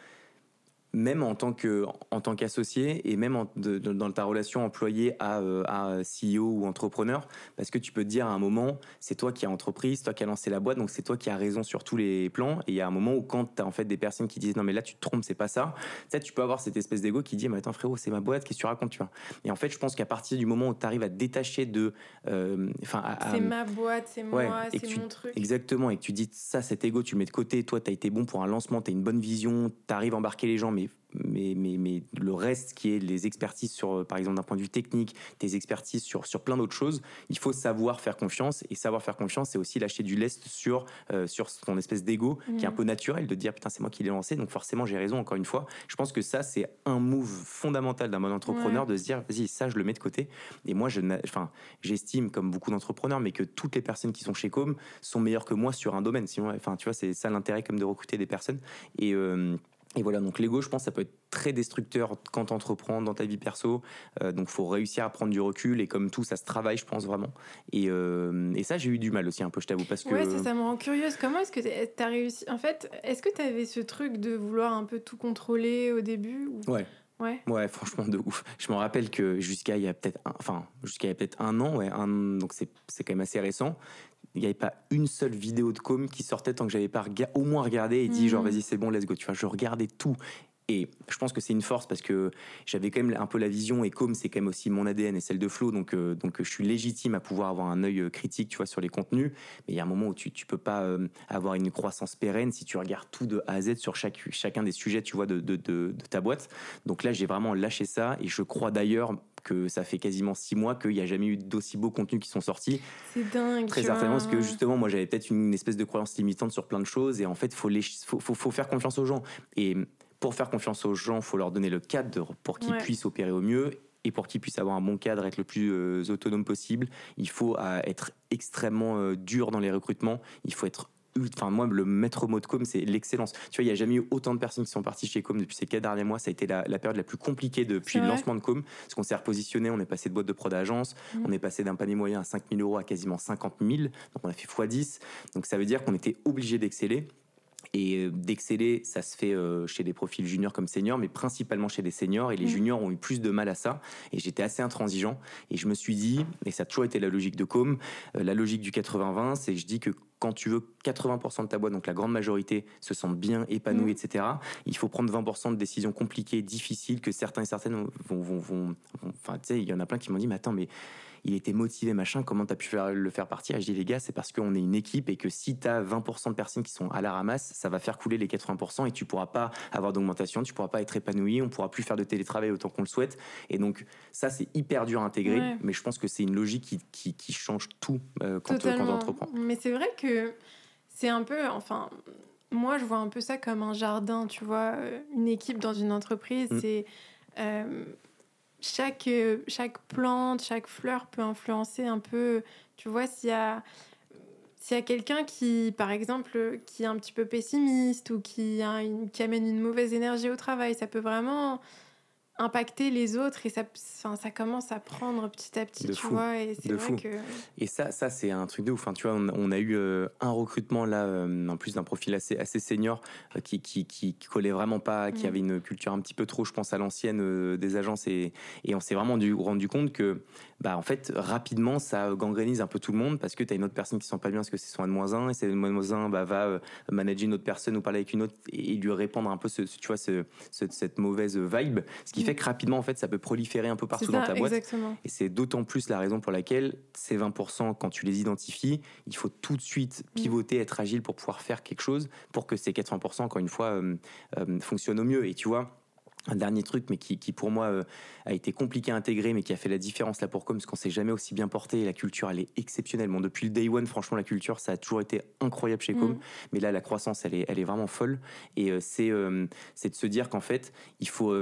même en tant que en tant qu'associé et même dans ta relation employé à, euh, à, CEO ou entrepreneur parce que tu peux te dire à un moment c'est toi qui as entreprise toi qui as lancé la boîte donc c'est toi qui as raison sur tous les plans. Et il y a un moment où quand tu as en fait des personnes qui disent non mais là tu te trompes c'est pas ça ça tu peux avoir cette espèce d'ego qui dit mais attends frérot c'est ma boîte qu'est-ce que tu racontes tu vois. Et en fait je pense qu'à partir du moment où tu arrives à te détacher de euh, enfin c'est ma boîte c'est moi c'est mon truc. Exactement et que tu dis ça cet ego tu le mets de côté toi tu as été bon pour un lancement tu as une bonne vision tu arrives à embarquer les gens mais mais, mais, mais, le reste qui est les expertises sur, euh, par exemple, d'un point de vue technique, tes expertises sur, sur plein d'autres choses, il faut savoir faire confiance. Et savoir faire confiance, c'est aussi lâcher du lest sur, euh, sur ton espèce d'ego qui est un mmh. peu naturel de dire putain, c'est moi qui l'ai lancé, donc forcément j'ai raison, encore une fois. Je pense que ça, c'est un move fondamental d'un bon entrepreneur de se dire vas-y, ça, je le mets de côté. Et moi, je, enfin, j'estime, comme beaucoup d'entrepreneurs, mais que toutes les personnes qui sont chez Com sont meilleures que moi sur un domaine. Sinon, enfin, tu vois, c'est ça l'intérêt comme de recruter des personnes. Et. Euh, et voilà, donc l'ego, je pense, ça peut être très destructeur quand tu entreprends dans ta vie perso. Euh, donc, faut réussir à prendre du recul. Et comme tout, ça se travaille, je pense vraiment. Et, euh, et ça, j'ai eu du mal aussi un peu, je t'avoue, parce que. Ouais, ça, ça me rend curieuse. Comment est-ce que tu as réussi En fait, est-ce que tu avais ce truc de vouloir un peu tout contrôler au début Ouais. Ouais. ouais, franchement de ouf. Je me rappelle que jusqu'à il y a peut-être, enfin jusqu'à peut-être un an, ouais, un, donc c'est c'est quand même assez récent il n'y avait pas une seule vidéo de com qui sortait tant que j'avais pas au moins regardé et dit genre mm. vas-y c'est bon let's go tu vois je regardais tout Et je pense que c'est une force parce que j'avais quand même un peu la vision et comme c'est quand même aussi mon ADN et celle de Flo, donc, euh, donc je suis légitime à pouvoir avoir un œil euh, critique, tu vois, sur les contenus. Mais il y a un moment où tu, tu peux pas euh, avoir une croissance pérenne si tu regardes tout de A à Z sur chaque, chacun des sujets, tu vois, de, de, de, ta boîte. Donc là, j'ai vraiment lâché ça et je crois d'ailleurs que ça fait quasiment six mois qu'il n'y a jamais eu d'aussi beaux contenus qui sont sortis. C'est dingue. Très certainement, parce que justement, moi, j'avais peut-être une espèce de croyance limitante sur plein de choses et en fait, faut, faut, faut, faut faire confiance aux gens. Et pour faire confiance aux gens, il faut leur donner le cadre pour qu'ils puissent opérer au mieux et pour qu'ils puissent avoir un bon cadre, être le plus euh, autonome possible. Il faut euh, être extrêmement euh, dur dans les recrutements. Il faut être Enfin, moi, le maître mot de Com, c'est l'excellence. Tu vois, il n'y a jamais eu autant de personnes qui sont parties chez Com depuis ces quatre derniers mois. Ça a été la, période la plus compliquée depuis le lancement de Com. Parce qu'on s'est repositionné, on est passé de boîte de pro d'agence, mmh. on est passé d'un panier moyen à 5 000 euros à quasiment 50 000. Donc, on a fait x10. Donc, ça veut dire qu'on était obligé d'exceller. Et euh, d'exceller, ça se fait euh, chez des profils juniors comme seniors, mais principalement chez des seniors. Et les mm. juniors ont eu plus de mal à ça. Et j'étais assez intransigeant. Et je me suis dit, et ça a toujours été la logique de Com, euh, la logique du 80-20, c'est que je dis que quand tu veux 80% de ta boîte, donc la grande majorité, se sentent bien épanouis, mm. etc., il faut prendre 20% de décisions compliquées, difficiles, que certains et certaines vont. vont, vont enfin, tu sais, il y en a plein qui m'ont dit, mais attends, mais il était motivé, machin, comment tu as pu faire, le faire partir? Je dis, les gars, c'est parce qu'on est une équipe et que si tu as 20% de personnes qui sont à la ramasse, ça va faire couler les 80% et tu pourras pas avoir d'augmentation, tu pourras pas être épanoui, on pourra plus faire de télétravail autant qu'on le souhaite. Et donc, ça, c'est hyper dur à intégrer, mais je pense que c'est une logique qui, qui, change tout euh, quand, quand on entreprend. Mais c'est vrai que c'est un peu, enfin, moi, je vois un peu ça comme un jardin, tu vois, euh, une équipe dans une entreprise, mm. c'est. Euh, chaque, euh, chaque plante, chaque fleur peut influencer un peu, tu vois, s'il y a, s'il y a quelqu'un qui, par exemple, qui est un petit peu pessimiste ou qui, a qui amène une mauvaise énergie au travail, ça peut vraiment impacter les autres et ça, ça commence à prendre petit à petit, tu vois. Et c'est vrai que. Et ça, ça c'est un truc de ouf. Enfin, tu vois, on, a eu euh, un recrutement là, euh, en plus d'un profil assez, assez senior, euh, qui, qui, qui, collait vraiment pas, qui mm. avait une culture un petit peu trop, je pense, à l'ancienne des agences. Et, et on s'est vraiment du, rendu compte que, bah, en fait, rapidement, ça gangrénise un peu tout le monde parce que tu as une autre personne qui sent pas bien parce que c'est son N-1 et c'est N-1 bah, va manager une autre personne ou parler avec une autre et, lui répandre un peu ce, tu vois, ce, cette mauvaise vibe. Ce qui fait que rapidement, en fait, ça peut proliférer un peu partout dans ta boîte. Et c'est d'autant plus la raison pour laquelle ces 20%, quand tu les identifies, il faut tout de suite mm. pivoter, être agile pour pouvoir faire quelque chose pour que ces 80%, encore une fois, euh, euh, fonctionnent au mieux. Et tu vois, un dernier truc, mais qui, pour moi euh, a été compliqué à intégrer, mais qui a fait la différence là pour Com, parce qu'on s'est jamais aussi bien porté. la culture, elle est exceptionnelle. Bon, depuis le day one, franchement, la culture, ça a toujours été incroyable chez Com. Mm. Mais là, la croissance, elle est, elle est vraiment folle. Et c'est, c'est de se dire qu'en fait, il faut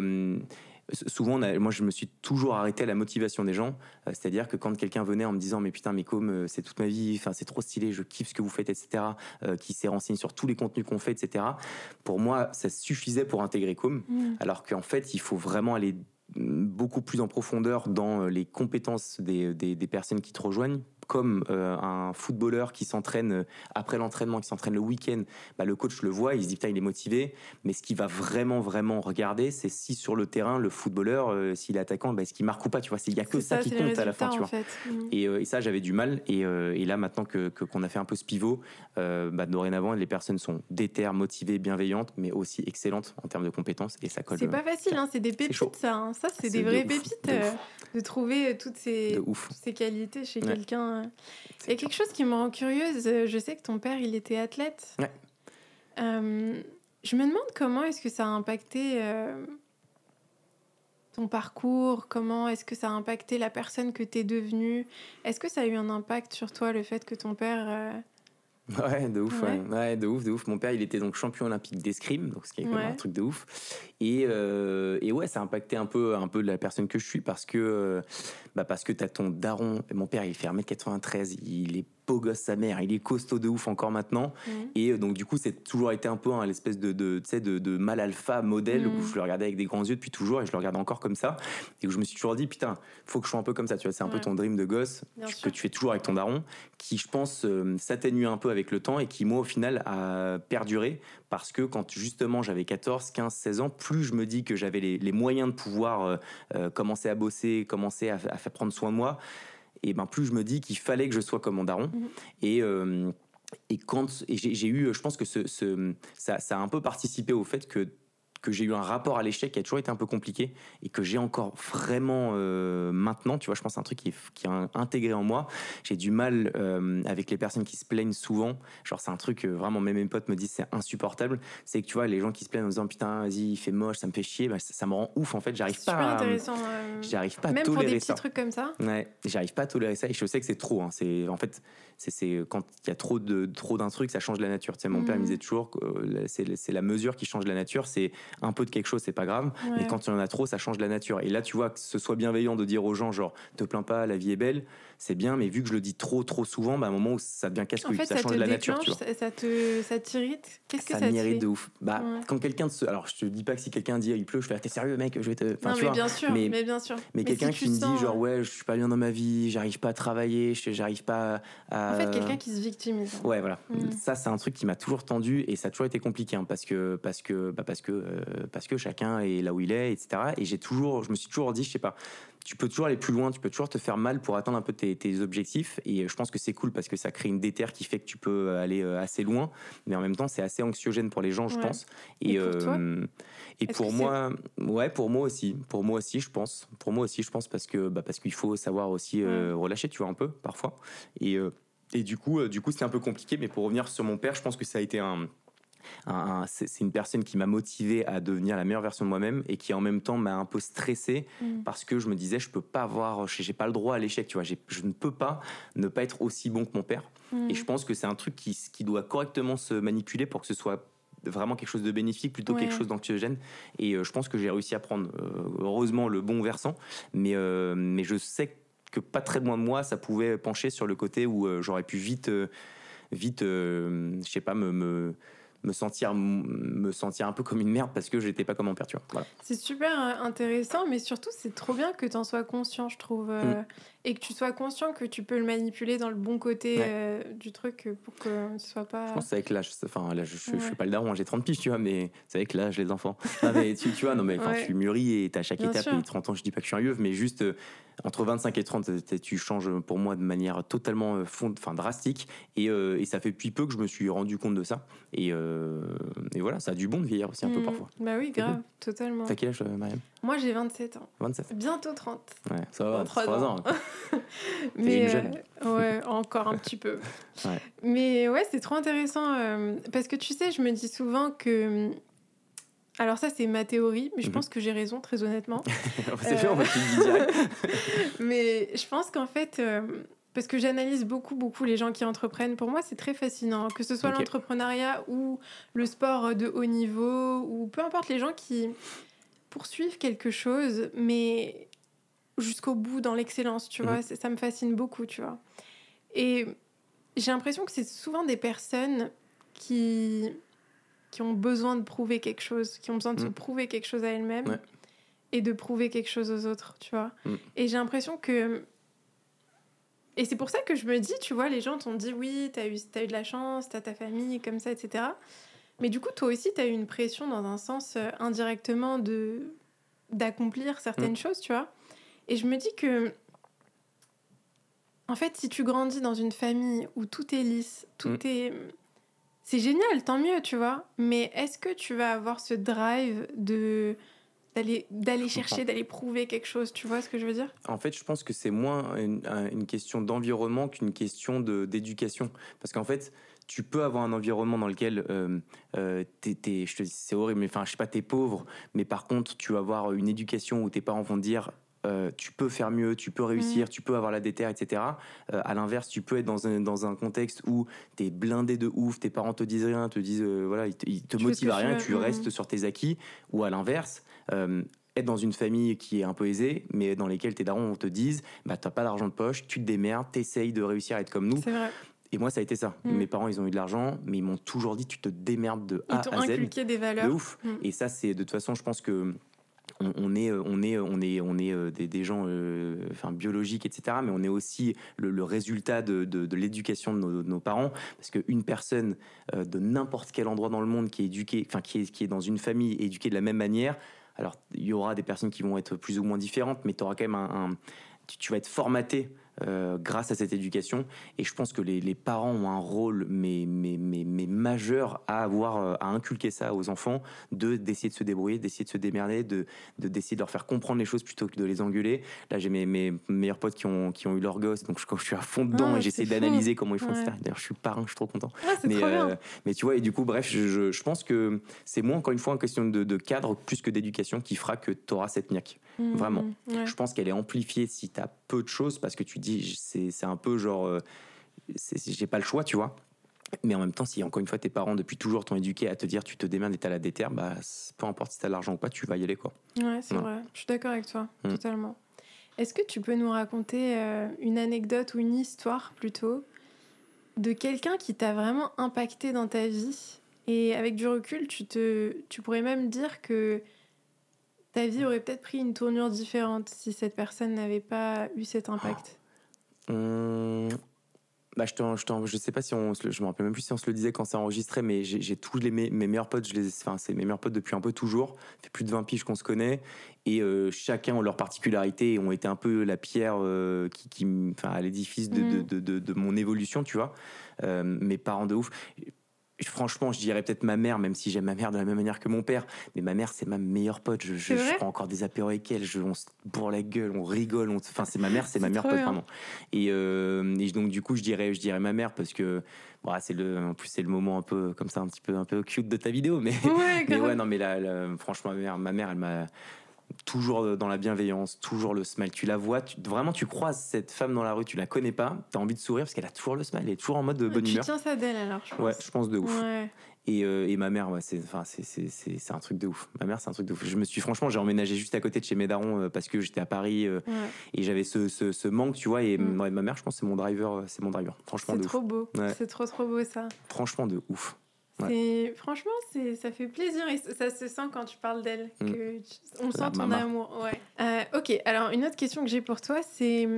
souvent, moi, je me suis toujours arrêté à la motivation des gens. Euh, c'est-à-dire que quand quelqu'un venait en me disant, mais putain, mais comme euh, c'est toute ma vie, enfin, c'est trop stylé, je kiffe ce que vous faites, etc., euh, qui s'est renseigné sur tous les contenus qu'on fait, etc., pour moi, ça suffisait pour intégrer Com. Mmh. Alors qu'en fait, il faut vraiment aller beaucoup plus en profondeur dans les compétences des, des personnes qui te rejoignent comme euh, un footballeur qui s'entraîne euh, après l'entraînement, qui s'entraîne le week-end, bah, le coach le voit, il se dit putain il est motivé, mais ce qu'il va vraiment vraiment regarder, c'est si sur le terrain le footballeur, euh, s'il est attaquant, bah, est-ce qu'il marque ou pas, tu vois, il y a que ça, qui compte à la fin, tu vois. Mm. Et, ça j'avais du mal, et, là maintenant que qu'on a fait un peu ce pivot, bah, dorénavant les personnes sont déter, motivées, bienveillantes, mais aussi excellentes en termes de compétences, et ça colle. C'est pas facile, hein, c'est des pépites ça, hein. ça c'est des vraies pépites de, trouver toutes ces, ces qualités chez quelqu'un il y a quelque chose qui me rend curieuse. Je sais que ton père, il était athlète. Euh, je me demande comment est-ce que ça a impacté euh, ton parcours, comment est-ce que ça a impacté la personne que tu es devenue. Est-ce que ça a eu un impact sur toi, le fait que ton père... Euh, ouais, de ouf, ouais. de ouf, de ouf. Mon père, il était donc champion olympique d'escrime, donc ce qui est quand même un truc de ouf. Et, et, ouais, ça a impacté un peu, un peu la personne que je suis parce que bah parce que t'as ton daron. Mon père, il fait 1m93, il est beau gosse sa mère, il est costaud de ouf encore maintenant. Mhm. Et euh, donc du coup, c'est toujours été un peu hein, l'espèce de, de, de, de mal alpha modèle où mhm. je le regardais avec des grands yeux depuis toujours et je le regarde encore comme ça. Et où je me suis toujours dit, putain, faut que je sois un peu comme ça. Tu vois, c'est un peu ton dream de gosse que tu fais toujours avec ton daron, qui je pense euh, s'atténue un peu avec le temps et qui moi au final a perduré parce que quand justement j'avais 14, 15, 16 ans, plus je me dis que j'avais les, les, moyens de pouvoir euh, commencer à bosser, commencer à, à faire prendre soin de moi et ben plus je me dis qu'il fallait que je sois comme mon daron. Mhm. Et euh, et quand et j'ai eu, je pense que ce, ce ça, ça, a un peu participé au fait que que j'ai eu un rapport à l'échec qui a toujours été un peu compliqué et que j'ai encore vraiment euh, maintenant. Tu vois, je pense que c'est un truc qui est, qui est intégré en moi. J'ai du mal euh, avec les personnes qui se plaignent souvent. Genre, c'est un truc, euh, vraiment, même mes potes me disent c'est insupportable. C'est que tu vois, les gens qui se plaignent en disant putain, vas-y, il fait moche, ça me fait chier, bah, ça, me rend ouf en fait. J'arrive pas à. intéressant. J'arrive pas à même tolérer pour des ça. petits trucs comme ça. Ouais, j'arrive pas à tolérer ça et je sais que c'est trop. Hein. C'est en fait, c'est quand il y a trop de trop d'un truc, ça change la nature. Tu sais, mon père me Mhm. disait toujours que euh, c'est c'est la mesure qui change la nature. C'est un peu de quelque chose, c'est pas grave. Ouais. Mais quand il y en a trop, ça change la nature. Et là, tu vois, que ce soit bienveillant de dire aux gens, genre, te plains pas, la vie est belle, c'est bien, mais vu que je le dis trop, trop souvent, bah, à un moment où ça devient En casse-couille, fait, ça, ça, change la nature, tu vois. ça, te, ça t'irrite? Qu'est-ce que Ça ça, te m'irrite de ouf. Bah, Ouais. quand quelqu'un te. Alors, je te dis pas que si quelqu'un dit il pleut, je fais, ah, t'es sérieux, mec, je vais te. Enfin, Non, tu mais vois. bien sûr, mais- mais, bien sûr. Mais, quelqu'un si qui me sens, dit, genre, ouais, je suis pas bien dans ma vie, j'arrive pas à travailler, je- j'arrive pas à. En fait, quelqu'un qui se victimise. Ouais, voilà. Mm. Ça, c'est un truc qui m'a toujours tendu et ça a toujours été compliqué hein, parce que parce que bah, parce que euh, parce que chacun est là où il est, etc. Et j'ai toujours, je me suis toujours dit, je sais pas, tu peux toujours aller plus loin, tu peux toujours te faire mal pour atteindre un peu tes, tes objectifs. Et je pense que c'est cool parce que ça crée une déterre qui fait que tu peux aller euh, assez loin, mais en même temps, c'est assez anxiogène pour les gens, je Ouais. pense. Et pour et pour moi, ouais, pour moi aussi, pour moi aussi, je pense, pour moi aussi, je pense parce que bah, parce qu'il faut savoir aussi euh, relâcher, tu vois, un peu parfois. Et euh, et du coup, euh, du coup, c'était un peu compliqué. Mais pour revenir sur mon père, je pense que ça a été un, un- un- c'est une personne qui m'a motivé à devenir la meilleure version de moi-même et qui en même temps m'a un peu stressé Mm. parce que je me disais je peux pas avoir j'ai pas le droit à l'échec tu vois je ne peux pas ne pas être aussi bon que mon père Mm. et je pense que c'est un truc qui, qui doit correctement se manipuler pour que ce soit vraiment quelque chose de bénéfique plutôt que Ouais. quelque chose d'anxiogène et euh, je pense que j'ai réussi à prendre euh, heureusement le bon versant mais euh, mais je sais que pas très loin de moi ça pouvait pencher sur le côté où j'aurais pu vite vite je sais pas me, me me sentir me sentir un peu comme une merde parce que j'étais pas comme mon père tu vois voilà. C'est super euh, intéressant, mais surtout, c'est trop bien que tu en sois conscient, je trouve. euh, Mm. Et que tu sois conscient que tu peux le manipuler dans le bon côté Ouais. euh, du truc euh, pour que ce soit pas. Je pense que c'est avec l'âge. Enfin, là, je, je, je Ouais. suis pas le daron, j'ai 30 piges, tu vois, mais c'est avec l'âge, les enfants. Non, mais tu, tu vois, non, mais Ouais. tu mûris et t'as chaque Bien étape. sûr. Et 30 ans, je dis pas que je suis un yeuve, mais juste euh, entre 25 et 30, t'es- tu changes pour moi de manière totalement euh, fond, enfin, drastique. Et, euh, et ça fait depuis peu que je me suis rendu compte de ça. Et, euh, et voilà, ça a du bon de vieillir aussi un peu Mm. parfois. Bah oui, grave, cool. totalement. T'as quel âge, euh, Mariam? Moi, j'ai 27 ans. 27 Bientôt 30. Ouais, ça va, Dans trois 3 ans. ans. Mais une jeune. euh, ouais, encore un petit peu. Ouais. Mais ouais, c'est trop intéressant euh, parce que tu sais, je me dis souvent que. Alors ça, c'est ma théorie, mais je Mhm. pense que j'ai raison, très honnêtement. c'est fait, Euh. on va te mais je pense qu'en fait, euh, parce que j'analyse beaucoup, beaucoup les gens qui entreprennent, pour moi, c'est très fascinant. Que ce soit l'entrepreneuriat ou le sport de haut niveau, ou peu importe les gens qui poursuivent quelque chose, mais jusqu'au bout dans l'excellence, tu Mhm. vois. Ça me fascine beaucoup, tu vois. Et j'ai l'impression que c'est souvent des personnes qui qui ont besoin de prouver quelque chose, qui ont besoin de se Mhm. prouver quelque chose à elles-mêmes Ouais. et de prouver quelque chose aux autres, tu vois. Mhm. Et j'ai l'impression que et c'est pour ça que je me dis, tu vois, les gens t'ont dit oui, t'as eu, as eu de la chance, t'as ta famille, comme ça, etc. Mais du coup, toi aussi, t'as eu une pression dans un sens euh, indirectement de d'accomplir certaines Mm. choses, tu vois. Et je me dis que, en fait, si tu grandis dans une famille où tout est lisse, tout Mm. est... C'est génial, tant mieux, tu vois. Mais est-ce que tu vas avoir ce drive de d'aller d'aller chercher, d'aller prouver quelque chose, tu vois ce que je veux dire? En fait, je pense que c'est moins une, un- une question d'environnement qu'une question de- d'éducation. Parce qu'en fait, tu peux avoir un environnement dans lequel euh, euh, t'es- t'es- je te dis, c'est horrible, mais enfin, je sais pas, t'es pauvre, mais par contre, tu vas avoir une éducation où tes parents vont te dire. Euh, tu peux faire mieux, tu peux réussir, tu peux avoir la déterre, etc. Euh, à l'inverse, tu peux être dans un, dans un contexte où t'es blindé de ouf, tes parents te disent rien, te disent euh, voilà, ils te, ils te motivent à rien, tu Mhm. restes sur tes acquis. Ou à l'inverse, euh, être dans une famille qui est un peu aisée, mais dans lesquelles tes darons te disent bah t'as pas d'argent de poche, tu te démerdes, t'essayes de réussir à être comme nous. C'est vrai. Et moi ça a été ça. Mm. Mes parents ils ont eu de l'argent, mais ils m'ont toujours dit tu te démerdes de Ils A t'ont à Z. inculqué des De valeurs. ouf. Mm. Et ça c'est de toute façon je pense que on, on est on est on est on est euh, des, gens euh, enfin biologiques etc mais on est aussi le, résultat de, l'éducation de nos, parents parce qu'une personne euh, de n'importe quel endroit dans le monde qui est éduquée enfin qui est, dans une famille éduquée de la même manière alors il y aura des personnes qui vont être plus ou moins différentes mais tu auras quand même un- tu, tu vas être formaté euh, grâce à cette éducation. Et je pense que les, les parents ont un rôle mais, mais, mais, mais majeur à avoir euh, à inculquer ça aux enfants, de d'essayer de se débrouiller, d'essayer de se démerder, de d'essayer de, leur faire comprendre les choses plutôt que de les engueuler. Là, j'ai mes, mes meilleurs potes qui ont, qui ont eu leur gosse, donc je, je suis à fond dedans Ah, et j'essaie d'analyser comment ils font, Ouais. D'ailleurs, je suis parrain, je suis trop content. Ah, Mais, euh, mais tu vois, et du coup, bref, je, je, je pense que c'est moins, encore une fois, une question de, de cadre plus que d'éducation qui fera que tu auras cette niaque. Mhm. vraiment. Ouais. Je pense qu'elle est amplifiée si tu as peu de choses parce que tu dis, c'est un peu genre, euh, j'ai pas le choix, tu vois. Mais en même temps, si encore une fois tes parents depuis toujours t'ont éduqué à te dire tu te démerdes et t'as la déterre, bah peu importe si t'as l'argent ou pas, tu vas y aller quoi. Ouais, c'est vrai. Je suis d'accord avec toi, Mm. totalement. Est-ce que tu peux nous raconter euh, une anecdote ou une histoire plutôt de quelqu'un qui t'a vraiment impacté dans ta vie et avec du recul, tu te, tu pourrais même dire que ta vie aurait peut-être pris une tournure différente si cette personne n'avait pas eu cet impact. Hum, bah, je, t'en- je, t'en- je sais pas si on se le- je me rappelle même plus si on se le disait quand c'est enregistré, mais j'ai j'ai tous les, mes, mes meilleurs potes, je les, enfin, c'est mes meilleurs potes depuis un peu toujours. Ça fait plus de 20 piges qu'on se connaît. Et euh, chacun ont leur particularité et ont été un peu la pierre euh, qui, qui enfin, à l'édifice de, de, Mhm. de, de- de mon évolution, tu vois. Euh, mes parents de ouf. Franchement, je dirais peut-être ma mère, même si j'aime ma mère de la même manière que mon père. Mais ma mère, c'est ma meilleure pote. Je, prends encore des apéros avec elle. Je, on se bourre la gueule, on rigole. on- Enfin, c'est ma mère, c'est ma meilleure pote, bien. vraiment. Et, euh, et donc, du coup, je dirais, je dirais ma mère parce que, bon, c'est le, en plus, c'est le moment un peu comme ça, un petit peu, un peu cute de ta vidéo. Mais, Ouais, mais ouais, non, mais là, là, franchement, ma mère, ma mère, elle m'a toujours dans la bienveillance, toujours le smile. Tu la vois, tu- vraiment, tu croises cette femme dans la rue, tu la connais pas, t'as envie de sourire parce qu'elle a toujours le smile, elle est toujours en mode de bonne tu humeur. tiens ça d'elle alors, je pense. Ouais, je pense de ouf. Ouais. Et, euh, et ma mère, ouais, c'est, enfin, c'est, c'est, c'est, c'est un truc de ouf. Ma mère, c'est un truc de ouf. Je me suis, franchement, j'ai emménagé juste à côté de chez mes darons euh, parce que j'étais à Paris euh, ouais. et j'avais ce, ce, ce manque, tu vois. Et Mm. ma mère, je pense, c'est mon driver, c'est mon driver. Franchement, C'est de trop ouf. beau. Ouais. C'est trop trop beau ça. Franchement, de ouf. Ouais. Franchement ça fait plaisir et ça se sent quand tu parles d'elle Mm. que tu- on La sent ton maman. amour ouais Euh, ok alors une autre question que j'ai pour toi c'est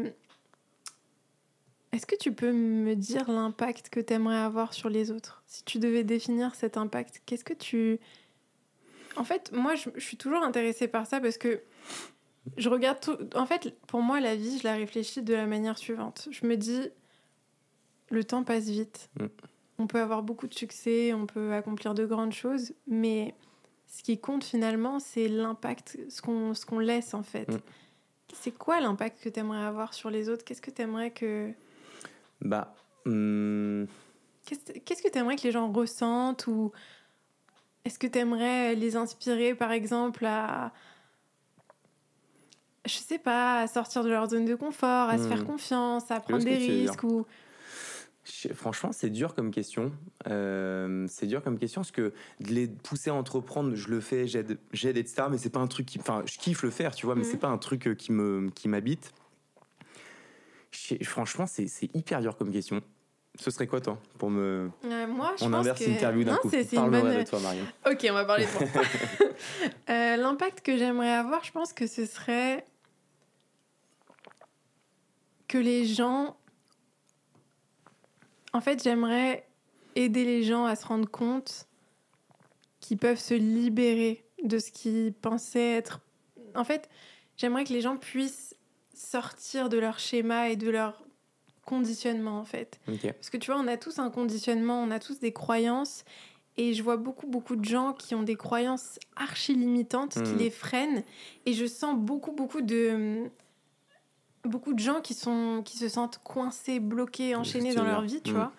est-ce que tu peux me dire l'impact que tu aimerais avoir sur les autres? Si tu devais définir cet impact qu'est-ce que tu en fait moi je, je suis toujours intéressée par ça parce que je regarde tout en fait pour moi la vie je la réfléchis de la manière suivante je me dis le temps passe vite Mm. On peut avoir beaucoup de succès, on peut accomplir de grandes choses, mais ce qui compte finalement, c'est l'impact, ce qu'on laisse en fait. Mm. C'est quoi l'impact que tu aimerais avoir sur les autres? Qu'est-ce que tu aimerais que Bah, hum, qu'est-ce que tu aimerais que les gens ressentent ou est-ce que tu aimerais les inspirer par exemple à je sais pas, à sortir de leur zone de confort, à se Mm. faire confiance, à prendre des risques ou franchement, c'est dur comme question. Euh, c'est dur comme question parce que de les pousser à entreprendre, je le fais, j'aide, j'aide, etc. Mais c'est pas un truc qui, enfin, je kiffe le faire, tu vois, mais Mhm. c'est pas un truc euh, qui me, qui m'habite. Franchement, c'est, c'est hyper dur comme question. Ce serait quoi, toi, pour me. Euh, moi je On pense inverse que l'interview d'un Non, coup. c'est c'est une bonne de toi, Marion. Ok, on va parler de. Euh, L'impact que j'aimerais avoir, je pense que ce serait que les gens... En fait, j'aimerais aider les gens à se rendre compte qu'ils peuvent se libérer de ce qu'ils pensaient être... En fait, j'aimerais que les gens puissent sortir de leur schéma et de leur conditionnement, en fait. Parce que tu vois, on a tous un conditionnement, on a tous des croyances. Et je vois beaucoup, beaucoup de gens qui ont des croyances archi limitantes qui Mhm. les freinent. Et je sens beaucoup, beaucoup de. Beaucoup de gens qui, sont, qui se sentent coincés, bloqués, enchaînés dans leur vie, tu Mhm. vois.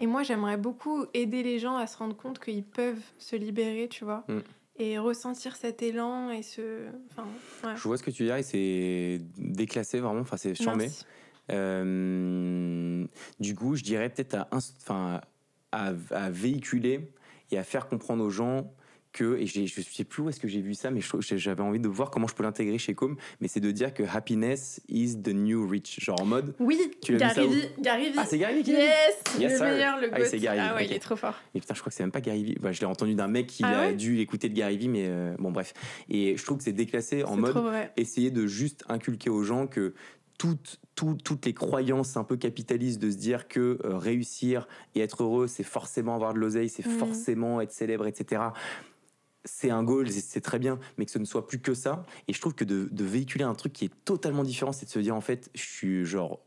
Et moi, j'aimerais beaucoup aider les gens à se rendre compte qu'ils peuvent se libérer, tu vois. Mhm. Et ressentir cet élan et ce. Enfin, ouais. Je vois ce que tu dire et c'est déclassé vraiment, enfin, c'est charmé. Euh, du coup, je dirais peut-être à, à, à véhiculer et à faire comprendre aux gens que, et je sais plus où est-ce que j'ai vu ça, mais j'avais envie de voir comment je peux l'intégrer chez Com, mais c'est de dire que happiness is the new rich. Genre en mode, Oui, Tu Gary Vee. Gary Vee. ah, c'est Gary Vee qui Yes, Yes, le sir. meilleur, le Ah, c'est Gary Ah ouais, ok. il est trop fort. Mais putain, je crois que c'est même pas Gary Vee. Bah, je l'ai entendu d'un mec qui Ah a ouais dû l'écouter de Gary Vee, mais euh, bon, bref. Et je trouve que c'est déclassé en mode essayer de juste inculquer aux gens que toutes, tout- toutes les croyances un peu capitalistes de se dire que euh, réussir et être heureux, c'est forcément avoir de l'oseille, c'est Mhm. forcément être célèbre, etc. C'est un goal, c'est- très bien, mais que ce ne soit plus que ça. Et je trouve que de, de véhiculer un truc qui est totalement différent, c'est de se dire en fait, je suis genre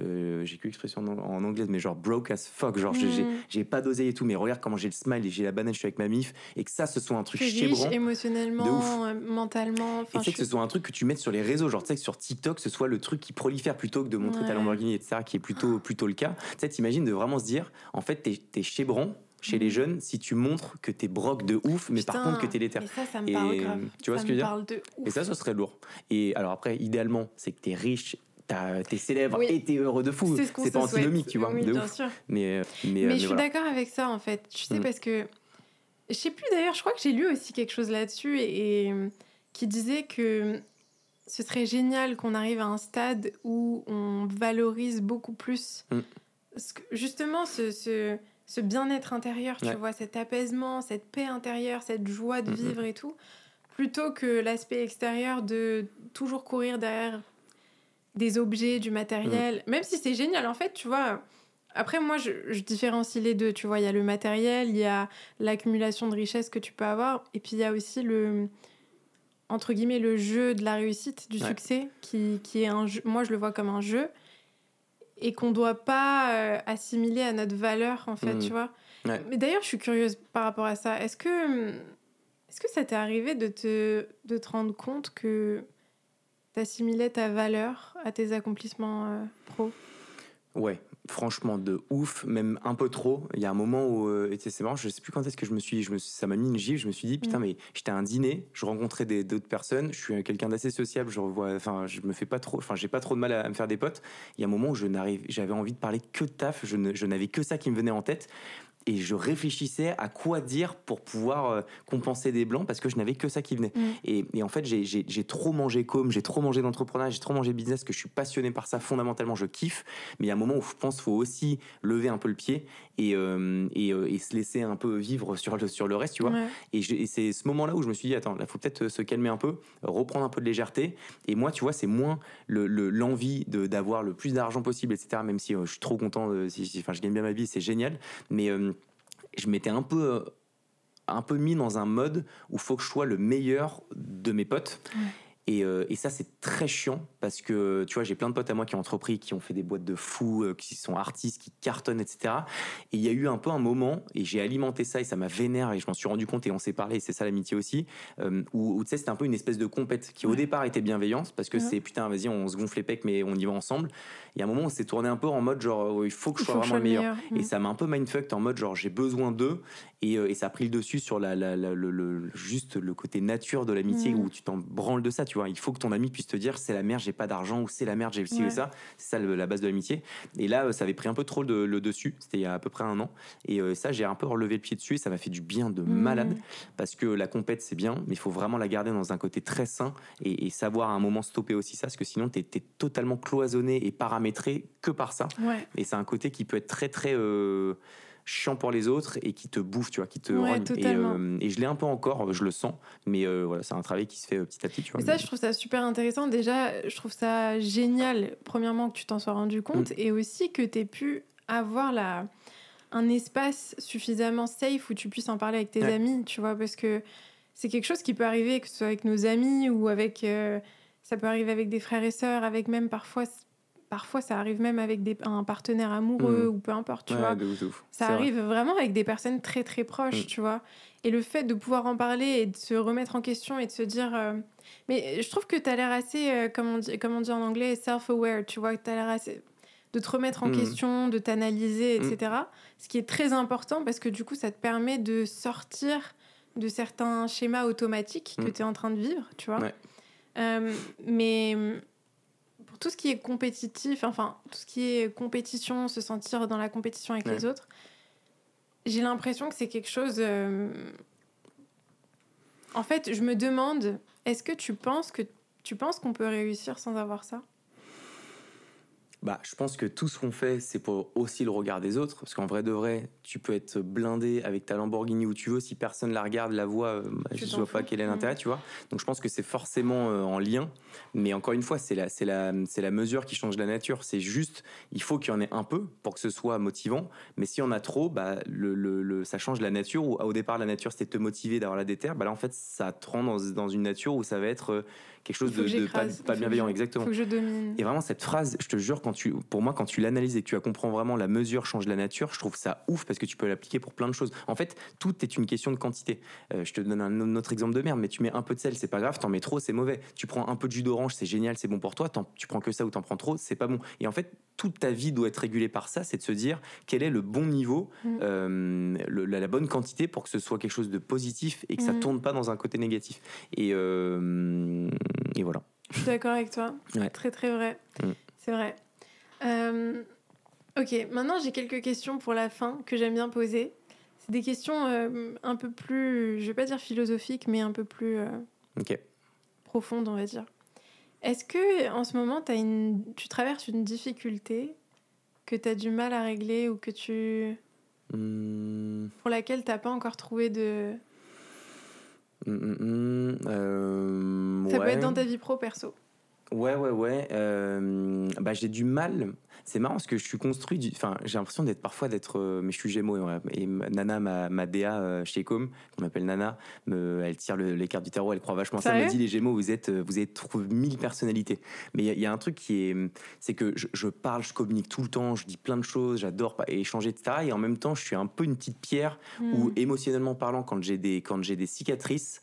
euh, j'ai qu'une expression en, en anglais, mais genre broke as fuck, genre j'ai- Mm. j'ai pas d'oseille et tout, mais regarde comment j'ai le smile et j'ai la banane, je suis avec ma mif, et que ça, ce soit un truc chébrant. De émotionnellement, ouf. euh, mentalement. Et tu sais que ce soit un truc que tu mettes sur les réseaux, genre tu sais que sur TikTok, ce soit le truc qui prolifère plutôt que de montrer ta Ouais. Lamborghini, etc., qui est plutôt, plutôt le cas. Tu sais, t'imagines de vraiment se dire, en fait, t'es es chébrant chez les jeunes si tu montres que t'es broc de ouf, mais par contre que t'es déter. Et ça, ça me Et, parle grave. tu vois Ça ce que je veux dire. Et ça, ce serait lourd. Et alors après, idéalement, c'est que t'es riche, t'es célèbre Oui. et t'es heureux de fou. C'est ce pas antinomique, tu vois, Oui, de bien ouf. sûr. Mais, euh, mais, Mais, euh, mais je suis voilà. d'accord avec ça en fait. Tu sais Mm. parce que je sais plus d'ailleurs. Je crois que j'ai lu aussi quelque chose là-dessus et, et, qui disait que ce serait génial qu'on arrive à un stade où on valorise beaucoup plus Mm. ce que- justement ce, ce, ce bien-être intérieur, tu Ouais. vois, cet apaisement, cette paix intérieure, cette joie de vivre et tout, plutôt que l'aspect extérieur de toujours courir derrière des objets, du matériel, Mm. même si c'est génial en fait, tu vois. Après, moi, je, je différencie les deux. Tu vois, il y a le matériel, il y a l'accumulation de richesses que tu peux avoir, et puis il y a aussi le, entre guillemets, le jeu de la réussite, du Ouais. succès, qui, qui est un jeu. Moi, je le vois comme un jeu, et qu'on doit pas euh, assimiler à notre valeur, en fait, Mhm. tu vois. Ouais. Mais d'ailleurs, je suis curieuse par rapport à ça. Est-ce que, est-ce que ça t'est arrivé de te, de te rendre compte que t'assimilais ta valeur à tes accomplissements euh, pro? Ouais, franchement de ouf, même un peu trop. Il y a un moment où, euh, c'est marrant, je sais plus quand est-ce que je me suis, je me suis- ça m'a mis une gifle. Je me suis dit putain, Mm. mais j'étais à un dîner, je rencontrais des d'autres personnes. Je suis quelqu'un d'assez sociable. Je revois, enfin, je me fais pas trop, enfin, j'ai pas trop de mal à, à me faire des potes. Il y a un moment où je n'arrive, j'avais envie de parler que de taf. Je ne- je n'avais que ça qui me venait en tête. Et je réfléchissais à quoi dire pour pouvoir euh, compenser des blancs parce que je n'avais que ça qui venait. Mm. Et, et en fait, j'ai- trop mangé com, j'ai trop mangé d'entrepreneuriat, j'ai trop mangé business, que je suis passionné par ça fondamentalement, je kiffe. Mais il y a un moment où je pense qu'il faut aussi lever un peu le pied et, euh, et, euh, et se laisser un peu vivre sur le, sur le reste, tu vois. Ouais. Et, c'est ce moment-là où je me suis dit, attends, là, faut peut-être euh, se calmer un peu, reprendre un peu de légèreté. Et moi, tu vois, c'est moins le- le- l'envie d'avoir le plus d'argent possible, etc. Même si euh, je suis trop content, euh, si, si- enfin, je gagne bien ma vie, c'est génial. Mais euh, je m'étais un peu, un peu mis dans un mode où faut que je sois le meilleur de mes potes. Ouais. Et, euh, et ça, c'est très chiant parce que, tu vois, j'ai plein de potes à moi qui ont entrepris, qui ont fait des boîtes de fous, euh, qui sont artistes, qui cartonnent, etc. Et il y a eu un peu un moment, et j'ai alimenté ça, et ça m'a vénère, et je m'en suis rendu compte, et on s'est parlé, et c'est ça l'amitié aussi, euh, où, où, tu sais, c'était un peu une espèce de compète qui, au départ, était bienveillante, parce que Ouais. c'est putain, vas-y, on se gonfle les pecs, mais on y va ensemble. Il y a un moment on s'est tourné un peu en mode genre, euh, il faut que je sois vraiment le meilleur. Et ça m'a un peu mindfucked en mode genre j'ai besoin d'eux et, euh, et ça a pris le dessus sur la, la- la- le, le- juste le côté nature de l'amitié Mm. où tu t'en branles de ça, tu vois. Il faut que ton ami puisse te dire c'est la merde, j'ai pas d'argent ou c'est la merde, j'ai ci Ouais. ou ça. C'est ça le- la base de l'amitié. Et là, euh, ça avait pris un peu trop de- le dessus. C'était il y a à peu près un an. Et euh, ça, j'ai un peu relevé le pied dessus et ça m'a fait du bien de Mm. malade parce que la compète c'est bien, mais il faut vraiment la garder dans un côté très sain et, et savoir à un moment stopper aussi ça parce que sinon t'es es totalement cloisonné et paramétré que par ça. Ouais. Et c'est un côté qui peut être très très euh, chiant pour les autres et qui te bouffe, tu vois, qui te Ouais. Et, euh, et je l'ai un peu encore, je le sens, mais euh, voilà, c'est un travail qui se fait euh, petit à petit, tu vois. Ça, Mais- je trouve ça super intéressant. Déjà, je trouve ça génial, premièrement, que tu t'en sois rendu compte Mm. et aussi que tu aies pu avoir la... un espace suffisamment safe où tu puisses en parler avec tes Ouais. amis, tu vois, parce que c'est quelque chose qui peut arriver, que ce soit avec nos amis ou avec. euh, ça peut arriver avec des frères et sœurs, avec même parfois. Parfois, ça arrive même avec des, un partenaire amoureux Mm. ou peu importe, tu Ouais, vois. de ouf, de ouf. Ça vrai. arrive vraiment avec des personnes très très proches, Mm. tu vois. Et le fait de pouvoir en parler et de se remettre en question et de se dire. euh, Mais je trouve que tu as l'air assez, euh, comme, on dit, comme on dit en anglais, self-aware, tu vois, tu as l'air assez. de te remettre en Mm. question, de t'analyser, etc. Ce qui est très important parce que du coup, ça te permet de sortir de certains schémas automatiques que tu es en train de vivre, tu vois. Ouais. Euh, mais pour tout ce qui est compétitif, enfin, tout ce qui est compétition, se sentir dans la compétition avec Ouais. les autres, j'ai l'impression que c'est quelque chose. euh, En fait, je me demande, est-ce que tu penses que tu penses qu'on peut réussir sans avoir ça? Bah, je pense que tout ce qu'on fait, c'est pour aussi le regard des autres. Parce qu'en vrai de vrai, tu peux être blindé avec ta Lamborghini où tu veux. Si personne la regarde, la voit, euh, bah, je t'en vois pas quel est Mm. l'intérêt, tu vois. Donc je pense que c'est forcément euh, en lien. Mais encore une fois, c'est la, c'est la, c'est la mesure qui change la nature. C'est juste, il faut qu'il y en ait un peu pour que ce soit motivant. Mais si on a trop, bah, le, le- le- ça change la nature. Où, au départ, la nature, c'était te motiver, d'avoir la déterre. Bah là, en fait, ça te rend dans, dans une nature où ça va être euh, quelque chose de, que de j'écrase, pas, bienveillant, je- exactement. Faut que je domine. Et vraiment, cette phrase, je te jure, quand tu, pour moi, quand tu l'analyses et que tu comprends vraiment la mesure change la nature, je trouve ça ouf parce que tu peux l'appliquer pour plein de choses. En fait, tout est une question de quantité. Euh, je te donne un autre exemple de merde, mais tu mets un peu de sel, c'est pas grave, t'en mets trop, c'est mauvais. Tu prends un peu de jus d'orange, c'est génial, c'est bon pour toi. Tu prends que ça ou t'en prends trop, c'est pas bon. Et en fait, toute ta vie doit être régulée par ça, c'est de se dire quel est le bon niveau, mm. euh, la, bonne quantité pour que ce soit quelque chose de positif et que ça mm. tourne pas dans un côté négatif. Et, euh, et voilà. Je suis d'accord avec toi. Très très vrai. Mm. C'est vrai. Euh, ok, maintenant j'ai quelques questions pour la fin que j'aime bien poser. C'est des questions un peu plus, je vais pas dire philosophiques, mais un peu plus profondes, on va dire. Est-ce que en ce moment, as une... tu traverses une difficulté que tu as du mal à régler ou que tu. Hmm. pour laquelle tu n'as pas encore trouvé de. Hmm, hmm, euh, Ça peut être dans ta vie pro perso. Ouais, ouais, ouais. Euh, bah, j'ai du mal. C'est marrant parce que je suis construit. Du... Enfin, j'ai l'impression d'être parfois d'être. Euh, mais je suis Gémeaux. Et, Nana, ma, ma DA euh, chez Com, qu'on appelle Nana, me, elle tire les cartes du tarot. Elle croit vachement ça. Elle me dit les Gémeaux, vous êtes, vous êtes trop mille personnalités. Mais il y, a un truc qui est, c'est que je, parle, je communique tout le temps, je dis plein de choses, j'adore échanger, etc. Et en même temps, je suis un peu une petite pierre où, hmm. émotionnellement parlant, quand j'ai des, quand j'ai des cicatrices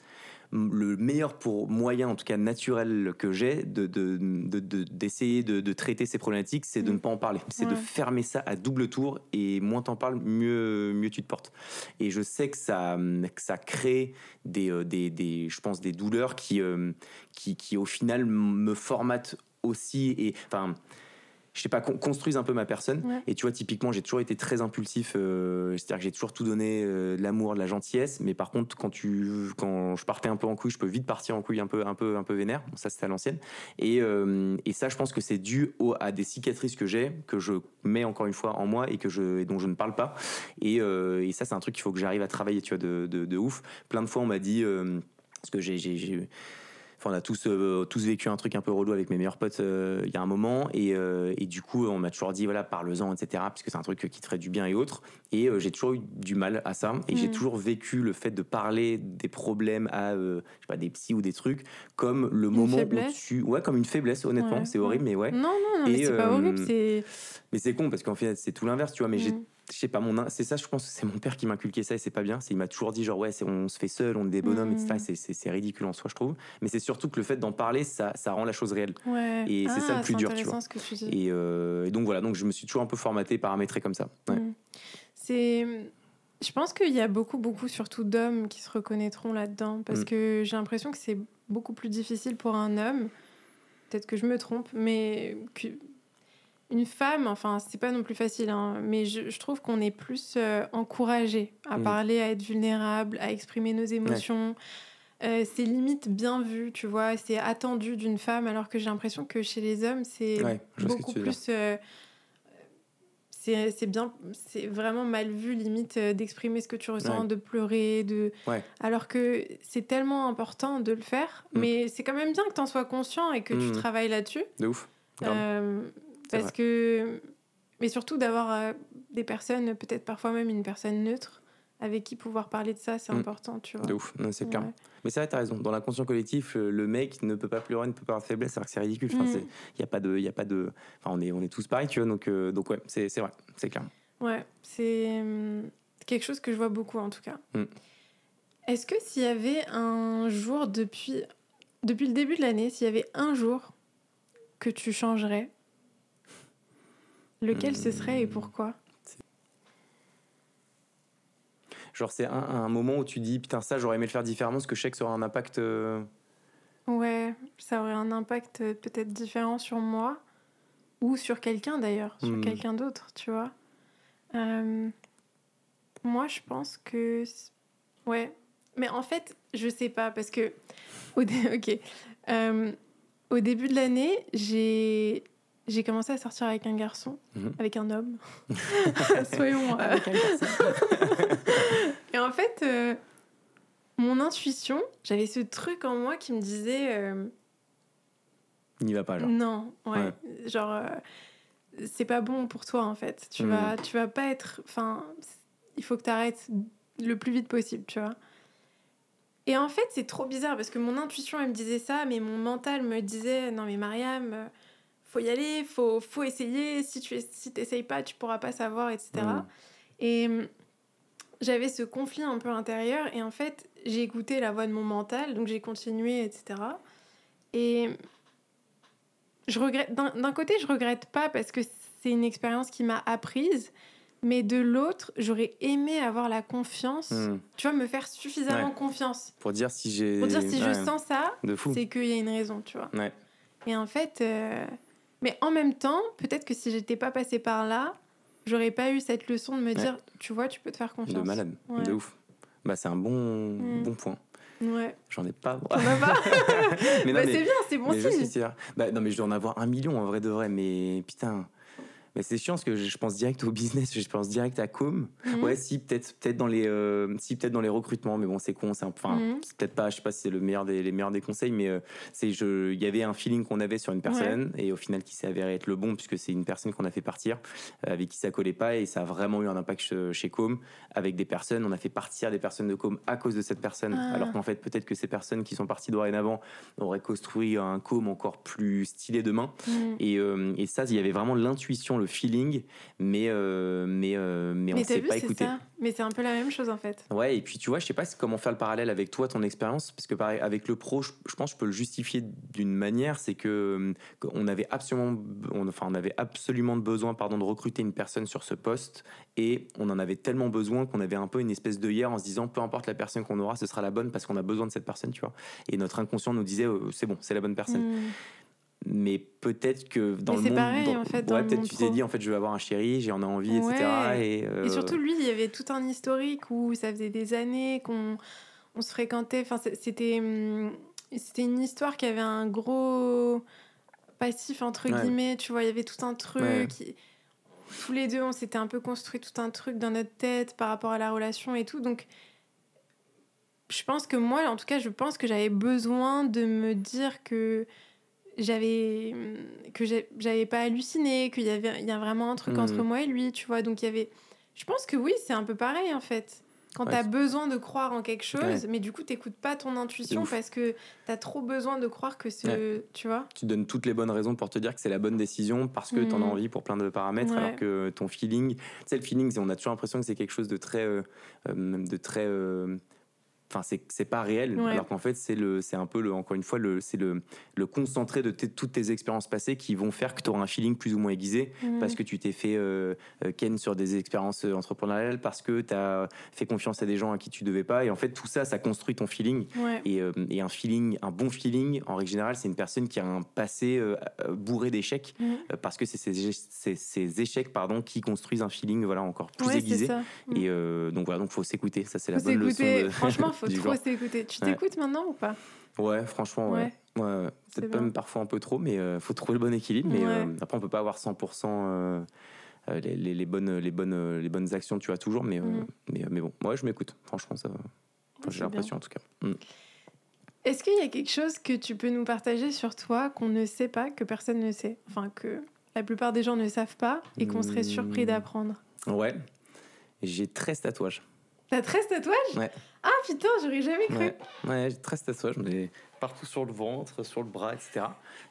le meilleur pour moyen, en tout cas naturel que j'ai, d'essayer de, de, de, traiter ces problématiques, c'est de mm. ne pas en parler. C'est de fermer ça à double tour et moins t'en parles, mieux, mieux tu te portes. Et je sais que ça, que ça crée des, euh, des, des, je pense, des douleurs qui, euh, qui, qui au final me formatent aussi. Et enfin, je sais pas, construise un peu ma personne. Et tu vois, typiquement, j'ai toujours été très impulsif. Euh, c'est-à-dire que j'ai toujours tout donné, euh, de l'amour, de la gentillesse. Mais par contre, quand tu, quand je partais un peu en couille, je peux vite partir en couille un peu, un peu, un peu vénère. ça, c'était à l'ancienne. Et, euh, et ça, je pense que c'est dû à des cicatrices que j'ai, que je mets encore une fois en moi et que je, et dont je ne parle pas. Et, et ça, c'est un truc qu'il faut que j'arrive à travailler, tu vois, de, de, de, ouf. Plein de fois, on m'a dit, parce que j'ai, j'ai on a tous, euh, tous vécu un truc un peu relou avec mes meilleurs potes euh, il y a un moment. Et, euh, et du coup, on m'a toujours dit, voilà, parle-en, etc. Puisque c'est un truc qui te ferait du bien et autres. Et j'ai toujours eu du mal à ça. Et j'ai mm. toujours vécu le fait de parler des problèmes à, je sais pas, des psys ou des trucs comme le moment où tu. Ouais, comme une faiblesse, honnêtement. c'est horrible, mais ouais. Non, non, non mais c'est pas horrible. Mais c'est con parce qu'en fait, c'est tout l'inverse, tu vois. Mais j'ai mm je sais pas mon c'est ça je pense que c'est mon père qui m'a inculqué ça et c'est pas bien. Il m'a toujours dit genre ouais on se fait seul on est des bonhommes etc mmh. c'est ridicule en soi je trouve. Mais c'est surtout que le fait d'en parler ça, ça rend la chose réelle. Et c'est ça le ah, plus dur tu vois. euh, Et, donc voilà donc je me suis toujours un peu formaté paramétré comme ça. Mmh. c'est je pense qu'il y a beaucoup beaucoup surtout d'hommes qui se reconnaîtront là-dedans parce mmh. que j'ai l'impression que c'est beaucoup plus difficile pour un homme peut-être que je me trompe mais une femme, enfin, c'est pas non plus facile, hein, mais je, trouve qu'on est plus euh, encouragé à mm. parler, à être vulnérable, à exprimer nos émotions. Euh, c'est limite bien vu, tu vois, c'est attendu d'une femme, alors que j'ai l'impression que chez les hommes, c'est beaucoup plus. Euh, c'est bien, c'est vraiment mal vu, limite, d'exprimer ce que tu ressens, de pleurer, de. Alors que c'est tellement important de le faire, mm. mais c'est quand même bien que tu en sois conscient et que tu mm. travailles là-dessus. De ouf. Parce que. Mais surtout d'avoir euh, des personnes, peut-être parfois même une personne neutre, avec qui pouvoir parler de ça, c'est mm. important, tu vois. De ouf, c'est clair. Mais c'est vrai, t'as raison. Dans l'inconscient collectif, le mec ne peut pas pleurer, ne peut pas avoir de faiblesse, alors que c'est ridicule. Enfin, il mm. n'y a pas de. Y a pas de enfin, on, est, on est tous pareils, tu vois. Donc, euh, donc ouais, c'est vrai, c'est clair. Ouais, c'est hum, quelque chose que je vois beaucoup, en tout cas. Mm. Est-ce que s'il y avait un jour depuis, depuis le début de l'année, s'il y avait un jour que tu changerais Lequel ce serait et pourquoi? Genre, c'est un, moment où tu dis, putain, ça, j'aurais aimé le faire différemment parce que je sais que ça aura un impact. Euh, ouais, ça aurait un impact euh, peut-être différent sur moi ou sur quelqu'un d'ailleurs, sur hmm. quelqu'un d'autre, tu vois. Euh, moi, je pense que. Ouais. Mais en fait, je sais pas parce que. ok. au début de l'année, j'ai j'ai commencé à sortir avec un garçon, mhm. avec un homme. Soyons. Euh, avec un garçon. et en fait, euh, mon intuition, j'avais ce truc en moi qui me disait. Euh, Il n'y va pas, genre. Non, ouais. Genre, c'est pas bon pour toi, en fait. Tu, vas, mhm. tu vas pas être. Enfin, il faut que tu arrêtes le plus vite possible, tu vois. Et en fait, c'est trop bizarre parce que mon intuition, elle me disait ça, mais mon mental me disait non, mais Mariam faut y aller, faut, faut essayer. Si tu si t'essayes pas, tu pourras pas savoir, etc. Mm. Et hum, j'avais ce conflit un peu intérieur. Et en fait, j'ai écouté la voix de mon mental, donc j'ai continué, etc. Et je regrette. D'un côté, je regrette pas parce que c'est une expérience qui m'a apprise. Mais de l'autre, j'aurais aimé avoir la confiance, Mm. tu vois, me faire suffisamment Ouais. confiance. Pour dire si j'ai. Pour dire si je sens ça, De fou. c'est qu'il y a une raison, tu vois. Ouais. Et en fait, euh, mais en même temps, peut-être que si j'étais pas passée par là, j'aurais pas eu cette leçon de me dire, tu vois, tu peux te faire confiance. De malade. Ouais. De ouf. Bah, c'est un bon, Mm. bon point. Ouais. J'en ai pas. T'en as pas mais non, Bah, mais- C'est bien, c'est bon mais je sais, signe. Bah, non, mais je dois en avoir un million en vrai de vrai. Mais putain. Mais c'est chiant parce que je pense direct au business, je pense direct à com. Mhm. Ouais, si peut-être peut-être dans les euh, si peut-être dans les recrutements, mais bon c'est con, c'est enfin Mhm. peut-être pas, je sais pas si c'est le meilleur des les meilleurs des conseils, mais euh, c'est je il y avait un feeling qu'on avait sur une personne et au final qui s'est avéré être le bon puisque c'est une personne qu'on a fait partir euh, avec qui ça collait pas et ça a vraiment eu un impact che- chez Com avec des personnes, on a fait partir des personnes de Com à cause de cette personne, Ah. alors qu'en fait peut-être que ces personnes qui sont parties dorénavant auraient construit un Com encore plus stylé demain. Mhm. Et, et ça, il y avait vraiment l'intuition, le feeling, mais, euh, mais, euh, mais on Mais ne vu, pas ça? Mais c'est un peu la même chose en fait. Ouais, et puis tu vois, je sais pas comment faire le parallèle avec toi, ton expérience, parce que pareil, avec le pro, je, je pense que je peux le justifier d'une manière, c'est que qu'on avait absolument, on, enfin, on avait absolument besoin, pardon, de recruter une personne sur ce poste, et on en avait tellement besoin qu'on avait un peu une espèce de hier en se disant, peu importe la personne qu'on aura, ce sera la bonne parce qu'on a besoin de cette personne, tu vois. Et notre inconscient nous disait, euh, c'est bon, c'est la bonne personne. Mhm. Mais peut-être que dans Mais le monde, pareil, dans- en fait, dans ouais, le peut-être tu t'es dit, en fait, je vais avoir un chéri, j'en ai envie, etc. Et, euh, Et surtout, lui, il y avait tout un historique où ça faisait des années qu'on on se fréquentait. Enfin, c'était hum, c'était une histoire qui avait un gros passif, entre Ouais. guillemets. Tu vois, il y avait tout un truc. Tous les deux, on s'était un peu construit tout un truc dans notre tête par rapport à la relation et tout. Donc, je pense que moi, en tout cas, je pense que j'avais besoin de me dire que j'avais que j'avais pas halluciné qu'il y avait il y a vraiment un truc Mhm. entre moi et lui tu vois donc il y avait je pense que oui c'est un peu pareil en fait quand Ouais, t'as c'est- besoin de croire en quelque chose Ouais. mais du coup t'écoutes pas ton intuition parce que t'as trop besoin de croire que ce tu vois tu donnes toutes les bonnes raisons pour te dire que c'est la bonne décision parce que tu en as Mhm. envie pour plein de paramètres, alors que ton feeling, tu sais, le feeling, on a toujours l'impression que c'est quelque chose de très. euh, euh, de très euh, Enfin, c'est pas réel, Ouais. alors qu'en fait, c'est le, c'est un peu, le, encore une fois, le, c'est le, le concentré de tes- toutes tes expériences passées qui vont faire que tu auras un feeling plus ou moins aiguisé parce que tu t'es fait euh, euh, ken sur des expériences euh, entrepreneuriales, parce que tu as fait confiance à des gens à qui tu devais pas. Et en fait, tout ça, ça construit ton feeling. ouais Et, euh, et un feeling, un bon feeling, en règle générale, c'est une personne qui a un passé euh, bourré d'échecs, parce que c'est ces, ces- échecs pardon, qui construisent un feeling voilà, encore plus ouais aiguisé. Et euh, donc voilà, donc faut s'écouter. Ça, c'est la bonne leçon. de- franchement faut trop s'écouter tu Ouais. t'écoutes maintenant ou pas? Ouais, franchement, ouais. Ouais. Ouais, Peut-être même parfois un peu trop, mais euh, faut trouver le bon équilibre. Mais euh, après, on peut pas avoir 100% euh, les, les- les bonnes, les, bonnes, les bonnes actions, tu as toujours. Mais, Mhm. mais, mais bon, moi, je m'écoute. Franchement, ça. enfin, J'ai l'impression, en tout cas. Mm. est-ce qu'il y a quelque chose que tu peux nous partager sur toi qu'on ne sait pas que personne ne sait enfin que la plupart des gens ne savent pas et qu'on serait surpris Hmm. d'apprendre? Ouais. J'ai 13 tatouages. T'as 13 tatouages? Ouais. Ah putain, j'aurais jamais cru. Ouais, ouais j'ai 13 tatouages, mais partout sur le ventre, sur le bras, etc.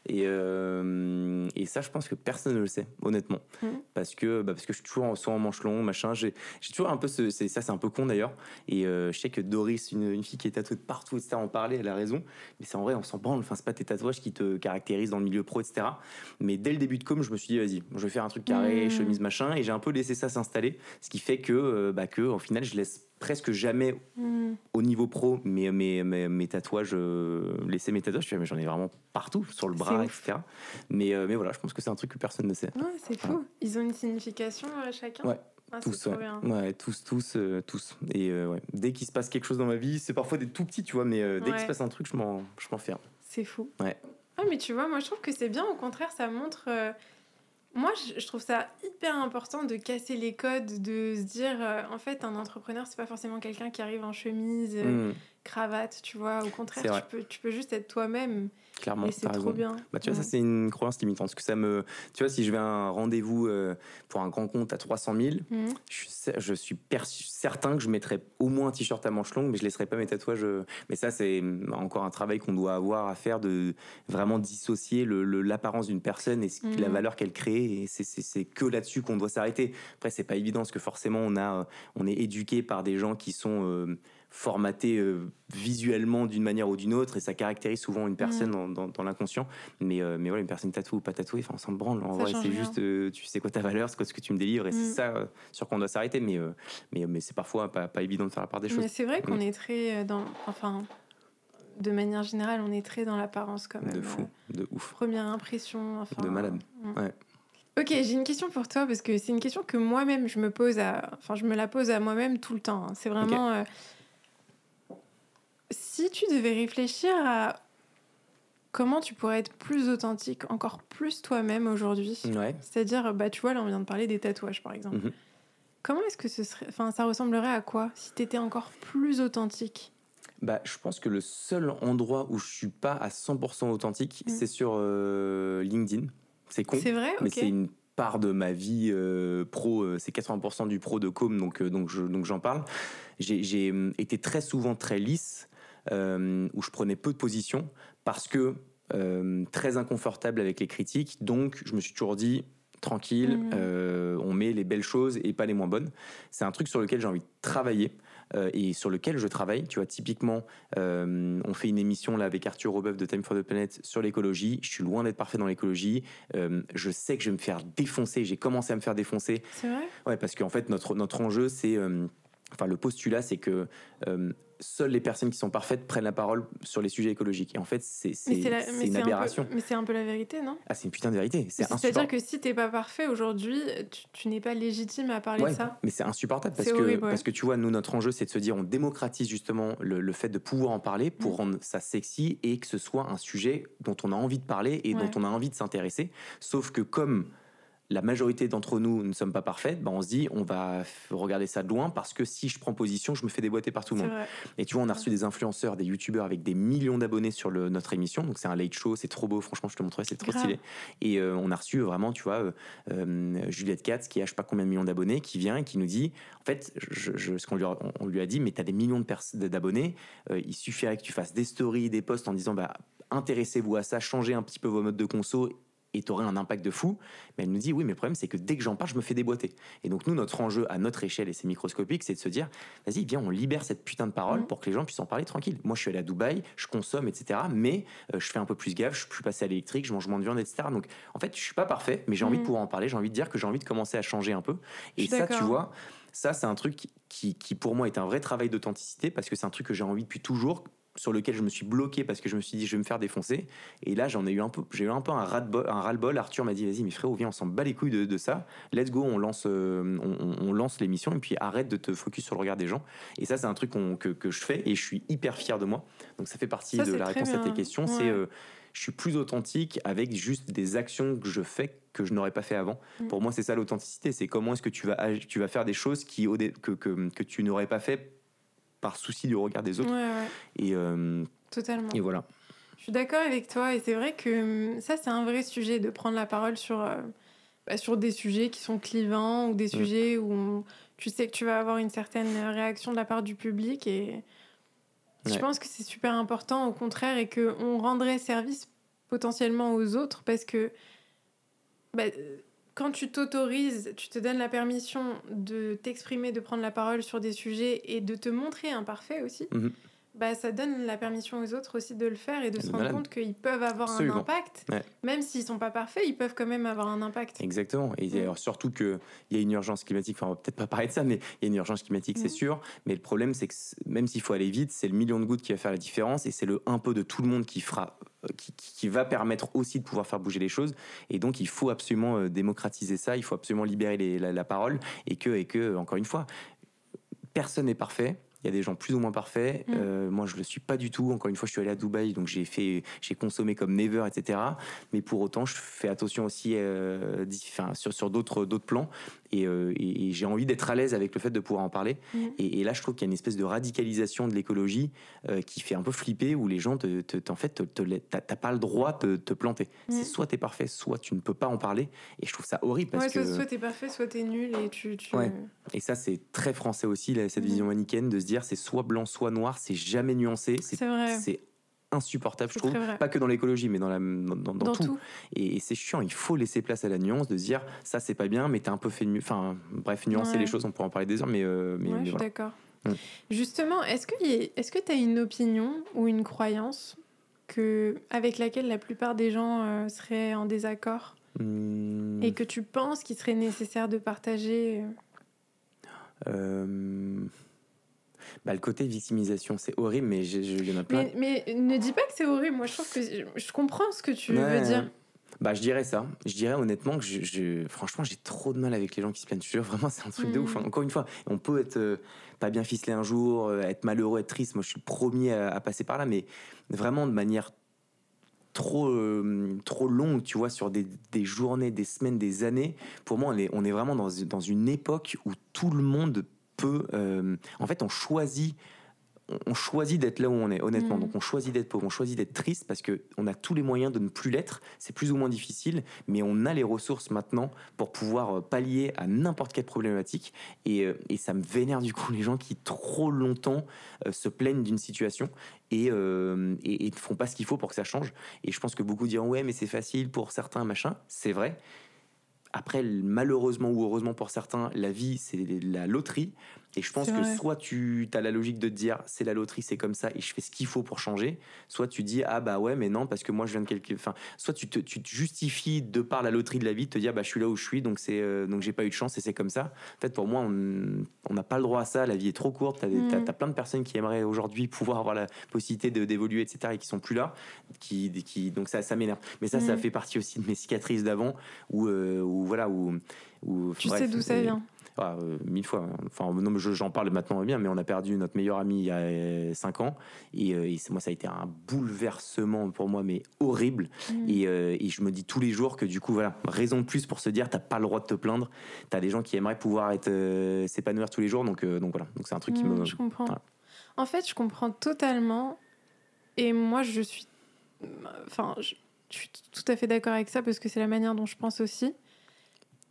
Et, euh, et ça, je pense que personne ne le sait, honnêtement. Mhm. Parce, que, bah, parce que je suis toujours en, soit en manche long, machin. J'ai toujours un peu ce. c'est- Ça, c'est un peu con d'ailleurs. Et euh, je sais que Doris, une, une fille qui est tatouée de partout, etc., en parlait, elle a raison. Mais c'est en vrai, on s'en branle. Enfin, c'est pas tes tatouages qui te caractérisent dans le milieu pro, etc. Mais dès le début de com, je me suis dit, vas-y, je vais faire un truc carré, Mhm. chemise, machin. Et j'ai un peu laissé ça s'installer. Ce qui fait que, euh, bah, que, au final, je laisse presque jamais Hmm. au niveau pro, mes, mes, mes, mes tatouages, euh, laisser mes tatouages, j'en ai vraiment partout, sur le bras, etc. Mais, euh, mais voilà, je pense que c'est un truc que personne ne sait. Ouais, c'est fou. Ils ont une signification euh, chacun Ouais, Ah, Tous, ouais. tous, tous, euh, tous. Et ouais. dès qu'il se passe quelque chose dans ma vie, c'est parfois des tout petits, tu vois, mais dès Ouais. qu'il se passe un truc, je m'en, je m'en ferme. C'est fou. Ouais. Ah, mais tu vois, moi je trouve que c'est bien, au contraire, ça montre. Moi, je- trouve ça hyper important de casser les codes, de se dire, euh, en fait, un entrepreneur, c'est pas forcément quelqu'un qui arrive en chemise, euh, Mm. Cravate, tu vois. Au contraire, tu peux, tu peux juste être toi-même. Clairement, et c'est trop bien. Bah, tu vois, ça, c'est une croyance limitante. Parce que ça me. Tu vois, si je vais à un rendez-vous euh, pour un grand compte à 300 000, mhm. je, je, suis certain que je mettrais au moins un t-shirt à manches longues, mais je laisserai pas mes tatouages. Euh. Mais ça, c'est encore un travail qu'on doit avoir à faire de vraiment dissocier l'apparence d'une personne et la mhm. valeur qu'elle crée. Et c'est que là-dessus qu'on doit s'arrêter. Après, c'est pas évident parce que forcément, on, a, on est éduqué par des gens qui sont. Euh, formaté euh, visuellement d'une manière ou d'une autre et ça caractérise souvent une personne mm. dans, l'inconscient. Mais, euh, mais voilà, une personne tatouée ou pas tatouée, on s'en branle. En vrai, c'est juste, euh, tu sais quoi ta valeur, c'est quoi ce que tu me délivres et c'est mm. ça sur quoi on doit s'arrêter. Mais, mais, mais c'est parfois pas, pas, évident de faire la part des choses. Mais c'est vrai qu'on mm. est très dans. Enfin, de manière générale, on est très dans l'apparence quand même. De fou, de ouf. Première impression. Enfin, de malade. Ouais. Ok, j'ai une question pour toi parce que c'est une question que moi-même je me pose à, enfin je me la pose à moi-même tout le temps. Hein. C'est vraiment, si tu devais réfléchir à comment tu pourrais être plus authentique, encore plus toi-même aujourd'hui, c'est-à-dire, bah, tu vois, là, on vient de parler des tatouages, par exemple. Mhm. Comment est-ce que ce serait, enfin, ça ressemblerait à quoi si tu étais encore plus authentique? Bah, je pense que le seul endroit où je suis pas à 100% authentique, mm. c'est sur euh, LinkedIn. C'est con. C'est vrai, mais c'est une part de ma vie euh, pro. Euh, c'est 80% du pro de com, donc donc donc j'en parle. J'ai été très souvent très lisse euh, où je prenais peu de position parce que euh, très inconfortable avec les critiques. Donc, je me suis toujours dit, tranquille, mmh. euh, on met les belles choses et pas les moins bonnes. C'est un truc sur lequel j'ai envie de travailler. et sur lequel je travaille. Tu vois, typiquement, on fait une émission là avec Arthur Robeuf de Time for the Planet sur l'écologie. Je suis loin d'être parfait dans l'écologie. je sais que je vais me faire défoncer. J'ai commencé à me faire défoncer. C'est vrai? Ouais, parce qu'en fait, notre notre enjeu, c'est, enfin, le postulat, c'est que seules les personnes qui sont parfaites prennent la parole sur les sujets écologiques. Et en fait, c'est une aberration. mais c'est un peu la vérité, non? Ah, c'est une putain de vérité. C'est-à-dire que si t'es pas parfait aujourd'hui, tu, n'es pas légitime à parler de ça. Mais c'est insupportable parce que, parce que tu vois, nous, notre enjeu, c'est de se dire on démocratise justement le, fait de pouvoir en parler pour mm. rendre ça sexy et que ce soit un sujet dont on a envie de parler et dont on a envie de s'intéresser. Sauf que comme la majorité d'entre nous ne sommes pas parfaites, ben on se dit on va regarder ça de loin parce que si je prends position, je me fais déboîter par tout le monde. Et tu vois, on a reçu des influenceurs, des youtubeurs avec des millions d'abonnés sur le, notre émission. Donc c'est un late show, c'est trop beau, franchement, je te montrerai, c'est trop stylé. Et euh, on a reçu vraiment, tu vois, euh, euh, Juliette Katz qui a je sais pas combien de millions d'abonnés, qui vient et qui nous dit en fait, je, ce qu'on lui, a, on lui a dit, mais tu as des millions d'abonnés, il suffirait que tu fasses des stories, des posts en disant bah intéressez-vous à ça, changez un petit peu vos modes de conso et tu aurais un impact de fou. Mais elle nous dit oui, mais le problème c'est que dès que j'en parle, je me fais déboîter. Et donc nous, notre enjeu à notre échelle, et c'est microscopique, c'est de se dire vas-y, viens, on libère cette putain de parole mm. pour que les gens puissent en parler tranquille. Moi, je suis allé à Dubaï, je consomme, etc. Mais euh, je fais un peu plus gaffe, je suis passé à l'électrique, je mange moins de viande, etc. Donc en fait, je suis pas parfait, mais j'ai envie de mm. pouvoir en parler, j'ai envie de dire que j'ai envie de commencer à changer un peu. Et ça, tu vois, ça, c'est un truc qui, qui, pour moi, est un vrai travail d'authenticité parce que c'est un truc que j'ai envie depuis toujours sur lequel je me suis bloqué parce que je me suis dit je vais me faire défoncer. Et là j'en ai eu un peu j'ai eu un peu un ras bol un ras bol Arthur m'a dit vas-y mais frérot viens on s'en bat les couilles de, ça. Let's go on lance euh, on, lance l'émission et puis arrête de te focus sur le regard des gens. Et ça c'est un truc que, que, je fais et je suis hyper fier de moi. Donc ça fait partie de la réponse à tes questions. C'est euh, je suis plus authentique avec juste des actions que je fais que je n'aurais pas fait avant. Mm. Pour moi, c'est ça l'authenticité. C'est comment est-ce que tu vas, tu vas faire des choses qui, que, que, que tu n'aurais pas fait par souci du regard des autres. Et, euh, Totalement. Et voilà. Je suis d'accord avec toi et c'est vrai que hum, ça c'est un vrai sujet de prendre la parole sur, euh, bah, sur des sujets qui sont clivants ou des mm. sujets où tu sais que tu vas avoir une certaine réaction de la part du public et je pense que c'est super important au contraire et qu'on rendrait service potentiellement aux autres parce que bah, quand tu t'autorises, tu te donnes la permission de t'exprimer, de prendre la parole sur des sujets et de te montrer imparfait aussi, mhm. Bah, ça donne la permission aux autres aussi de le faire et de se rendre compte qu'ils peuvent avoir un impact. Même s'ils sont pas parfaits, ils peuvent quand même avoir un impact. Exactement. Et mm. surtout qu'il y a une urgence climatique, enfin on va peut-être pas parler de ça, mais il y a une urgence climatique, c'est mm. sûr. Mais le problème, c'est que même s'il faut aller vite, c'est le million de gouttes qui va faire la différence et c'est le un peu de tout le monde qui fera euh, qui, va permettre aussi de pouvoir faire bouger les choses. Et donc, il faut absolument euh, démocratiser ça, il faut absolument libérer la, parole. Et que, et que, encore une fois, personne n'est parfait. Il y a des gens plus ou moins parfaits. Mm. Euh, moi, je le suis pas du tout. Encore une fois, je suis allé à Dubaï, donc j'ai fait, j'ai consommé comme never, etc. Mais pour autant, je fais attention aussi sur, sur d'autres, d'autres plans. Et, euh, et- et j'ai envie d'être à l'aise avec le fait de pouvoir en parler. Mm. Et, et là, je trouve qu'il y a une espèce de radicalisation de l'écologie euh, qui fait un peu flipper, où les gens, te, te- en fait, t'as pas le droit de te planter. Mm. C'est soit t'es parfait, soit tu ne peux pas en parler. Et je trouve ça horrible parce Ouais, que. soit, t'es parfait, soit t'es nul et tu. tu... Ouais. Et ça, c'est très français aussi, là, cette Mhm. vision manichéenne de se dire c'est soit blanc, soit noir, c'est jamais nuancé. C'est vrai. C'est insupportable, je trouve. Pas que dans l'écologie, mais dans, la, dans, dans- tout. tout. Et, et c'est chiant, il faut laisser place à la nuance, de se dire ça, c'est pas bien, mais t'as un peu fait mieux. Enfin, bref, nuancer Ouais. les choses, on pourra en parler des heures, mais, euh, mais, Ouais, mais je suis voilà. d'accord. Mm. Justement, est-ce que est-ce que tu as une opinion ou une croyance que avec laquelle la plupart des gens euh, seraient en désaccord Hum, et que tu penses qu'il serait nécessaire de partager euh, euh, bah, le côté victimisation, c'est horrible, mais j'ai- il y en a plein. mais, mais ne dis pas que c'est horrible. Moi, je trouve que je, je comprends ce que tu Ouais. veux dire. Bah, je dirais ça. Je dirais honnêtement que je, je- franchement, j'ai trop de mal avec les gens qui se plaignent. Je jure, vraiment, c'est un truc de Mhm. ouf. hein. Encore une fois, on peut être euh, pas bien ficelé un jour, euh, être malheureux, être triste. Moi, je suis le premier à, à passer par là, mais vraiment de manière trop, euh, trop longue, tu vois, sur des, des journées, des semaines, des années. Pour moi, on est, on est vraiment dans, dans une époque où tout le monde peut. euh, en fait, on choisit on- choisit d'être là où on est, honnêtement. Mhm. Donc on choisit d'être pauvre, on choisit d'être triste parce que on a tous les moyens de ne plus l'être. C'est plus ou moins difficile, mais on a les ressources maintenant pour pouvoir euh, pallier à n'importe quelle problématique. Et, euh, et ça me vénère du coup les gens qui trop longtemps se plaignent d'une situation et, euh, et, et ne font pas ce qu'il faut pour que ça change. Et je pense que beaucoup diront ouais mais c'est facile pour certains machin. C'est vrai. Après, malheureusement ou heureusement pour certains, la vie, c'est la loterie. Et je pense que vrai. soit tu as la logique de te dire c'est la loterie, c'est comme ça et je fais ce qu'il faut pour changer, soit tu dis ah bah ouais, mais non, parce que moi je viens de quelque. Enfin, soit tu te, tu te justifies de par la loterie de la vie de te dire bah je suis là où je suis, donc, c'est, euh, donc j'ai pas eu de chance et c'est comme ça. En fait, pour moi, on n'a pas le droit à ça, la vie est trop courte. T'as, des- Mm. plein de personnes qui aimeraient aujourd'hui pouvoir avoir la possibilité d'évoluer, etc., et qui sont plus là. Qui, qui, donc ça, ça m'énerve. Mais ça, ça Mm. fait partie aussi de mes cicatrices d'avant où, euh, où voilà, où. où Tu bref, sais d'où ça vient. Ah, euh, mille fois. Enfin, non, j'en parle maintenant bien, mais on a perdu notre meilleur ami il y a 5 ans. Et, euh, et moi, ça a été un bouleversement pour moi, mais horrible. Mm. Et, euh, et je me dis tous les jours que du coup, voilà, raison de plus pour se dire, t'as pas le droit de te plaindre. T'as des gens qui aimeraient pouvoir être euh, s'épanouir tous les jours. Donc, euh, donc voilà. Donc c'est un truc qui Mm, me. Je comprends. voilà. En fait, je comprends totalement. Et moi, je suis. Enfin, je, je suis tout à fait d'accord avec ça parce que c'est la manière dont je pense aussi.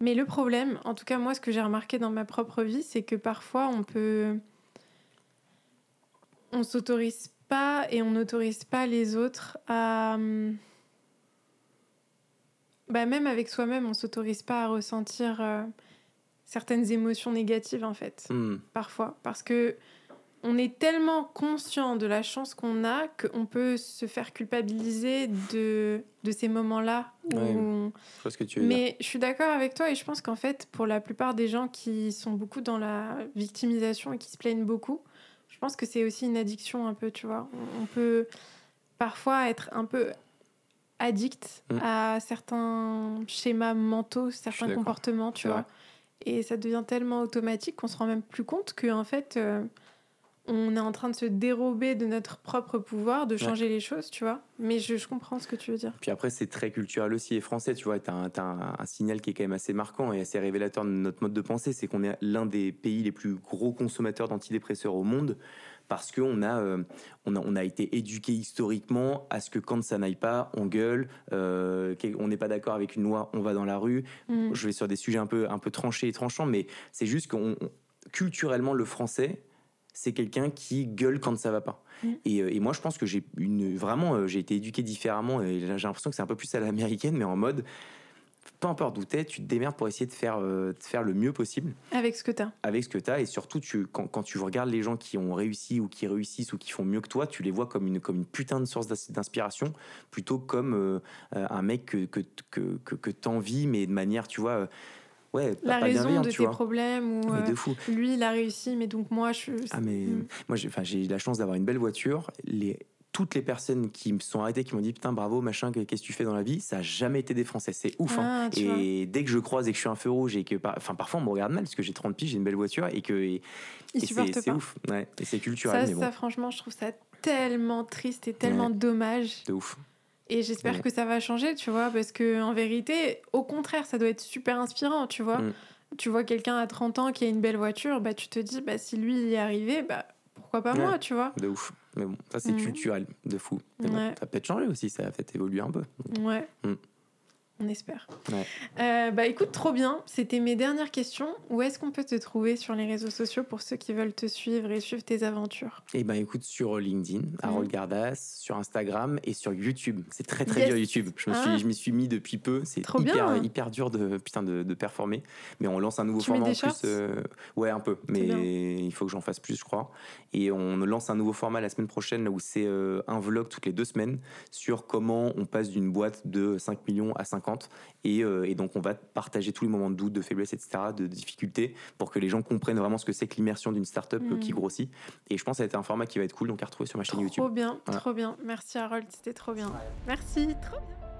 Mais le problème, en tout cas, moi, ce que j'ai remarqué dans ma propre vie, c'est que parfois, on peut. On s'autorise pas et on n'autorise pas les autres à. Bah, même avec soi-même, on s'autorise pas à ressentir euh, certaines émotions négatives, en fait Hmm. parfois parce que on est tellement conscient de la chance qu'on a qu'on peut se faire culpabiliser de, de ces moments-là. où Ouais. on- Je vois ce que tu veux dire. Mais je suis d'accord avec toi et je pense qu'en fait, pour la plupart des gens qui sont beaucoup dans la victimisation et qui se plaignent beaucoup, je pense que c'est aussi une addiction un peu, tu vois. On- peut parfois être un peu addict Mm. à certains schémas mentaux, certains comportements, tu vrai. vois. Et ça devient tellement automatique qu'on se rend même plus compte qu'en fait, euh, on est en train de se dérober de notre propre pouvoir, de changer les choses, tu vois. Mais je, je comprends ce que tu veux dire. Puis après, c'est très culturel aussi et français, tu vois. T'as un, t'as un, un signal qui est quand même assez marquant et assez révélateur de notre mode de pensée. C'est qu'on est l'un des pays les plus gros consommateurs d'antidépresseurs au monde parce qu'on a, euh, on a, on a été éduqué historiquement à ce que quand ça n'aille pas, on gueule, euh, qu'on n'est pas d'accord avec une loi, on va dans la rue. Mm. Je vais sur des sujets un peu, un peu tranchés et tranchants, mais c'est juste qu'on on- culturellement, le français, c'est quelqu'un qui gueule quand ça va pas. Mm. Et, euh, et moi, je pense que j'ai une vraiment, euh, j'ai été éduqué différemment. Et j'ai l'impression que c'est un peu plus à l'américaine, mais en mode, peu importe d'où t'es, tu te démerdes pour essayer de faire, euh, de faire le mieux possible Avec ce que tu as. avec ce que tu as. Et surtout, tu, quand, quand tu regardes les gens qui ont réussi ou qui réussissent ou qui font mieux que toi, tu les vois comme une, comme une putain de source d'inspiration, plutôt comme euh, un mec que, que, que, que, t'envies, mais de manière, tu vois, ouais, La raison de tes vois. problèmes ou Mais euh, de fou. lui, il a réussi, mais donc moi, je. Ah mais Mm. moi j'ai enfin j'ai la chance d'avoir une belle voiture. Les toutes les personnes qui me sont arrêtées qui m'ont dit putain bravo machin que- qu'est-ce que tu fais dans la vie ça a jamais été des Français c'est ouf hein. Ah, tu et dès que je croise et que je suis un feu rouge et que par- enfin parfois on me regarde mal parce que j'ai 30 piges j'ai une belle voiture et que et, et c'est ouf ouais et c'est culturel Ça, mais bon ça, franchement, je trouve ça tellement triste et tellement dommage. de ouf Et j'espère Ouais. que ça va changer, tu vois, parce que en vérité, au contraire, ça doit être super inspirant, tu vois. Mm. tu vois quelqu'un à 30 ans qui a une belle voiture, bah, tu te dis, bah, si lui y est arrivé, bah, pourquoi pas Ouais. moi, tu vois De ouf. Mais bon, ça c'est Mhm. culturel, de fou. Mais bon, Ouais. ça a peut-être changé aussi, ça a peut-être évolué un peu. Ouais. Mm. On espère. Ouais. Euh, bah écoute, trop bien. C'était mes dernières questions. Où est-ce qu'on peut te trouver sur les réseaux sociaux pour ceux qui veulent te suivre et suivre tes aventures? Et ben écoute, sur LinkedIn, Harold Gardas, sur Instagram et sur YouTube. C'est très très Yes. dur YouTube. Je me suis, Ah. je m'y suis mis depuis peu. C'est Trop hyper, bien. hyper dur de, putain, de, de performer. Mais on lance un nouveau Tu mets format des en plus. euh, ouais, un peu. Mais il faut que j'en fasse plus, je crois. Et on lance un nouveau format la semaine prochaine là, où c'est euh, un vlog toutes les deux semaines sur comment on passe d'une boîte de 5 millions à 50. Et, euh, et donc on va partager tous les moments de doute, de faiblesse, etc., de difficulté pour que les gens comprennent vraiment ce que c'est que l'immersion d'une startup euh, qui grossit. Et je pense que ça va être un format qui va être cool, donc à retrouver sur ma chaîne YouTube. Trop bien, Voilà. trop bien. Merci Harold, c'était trop bien. Merci, trop bien.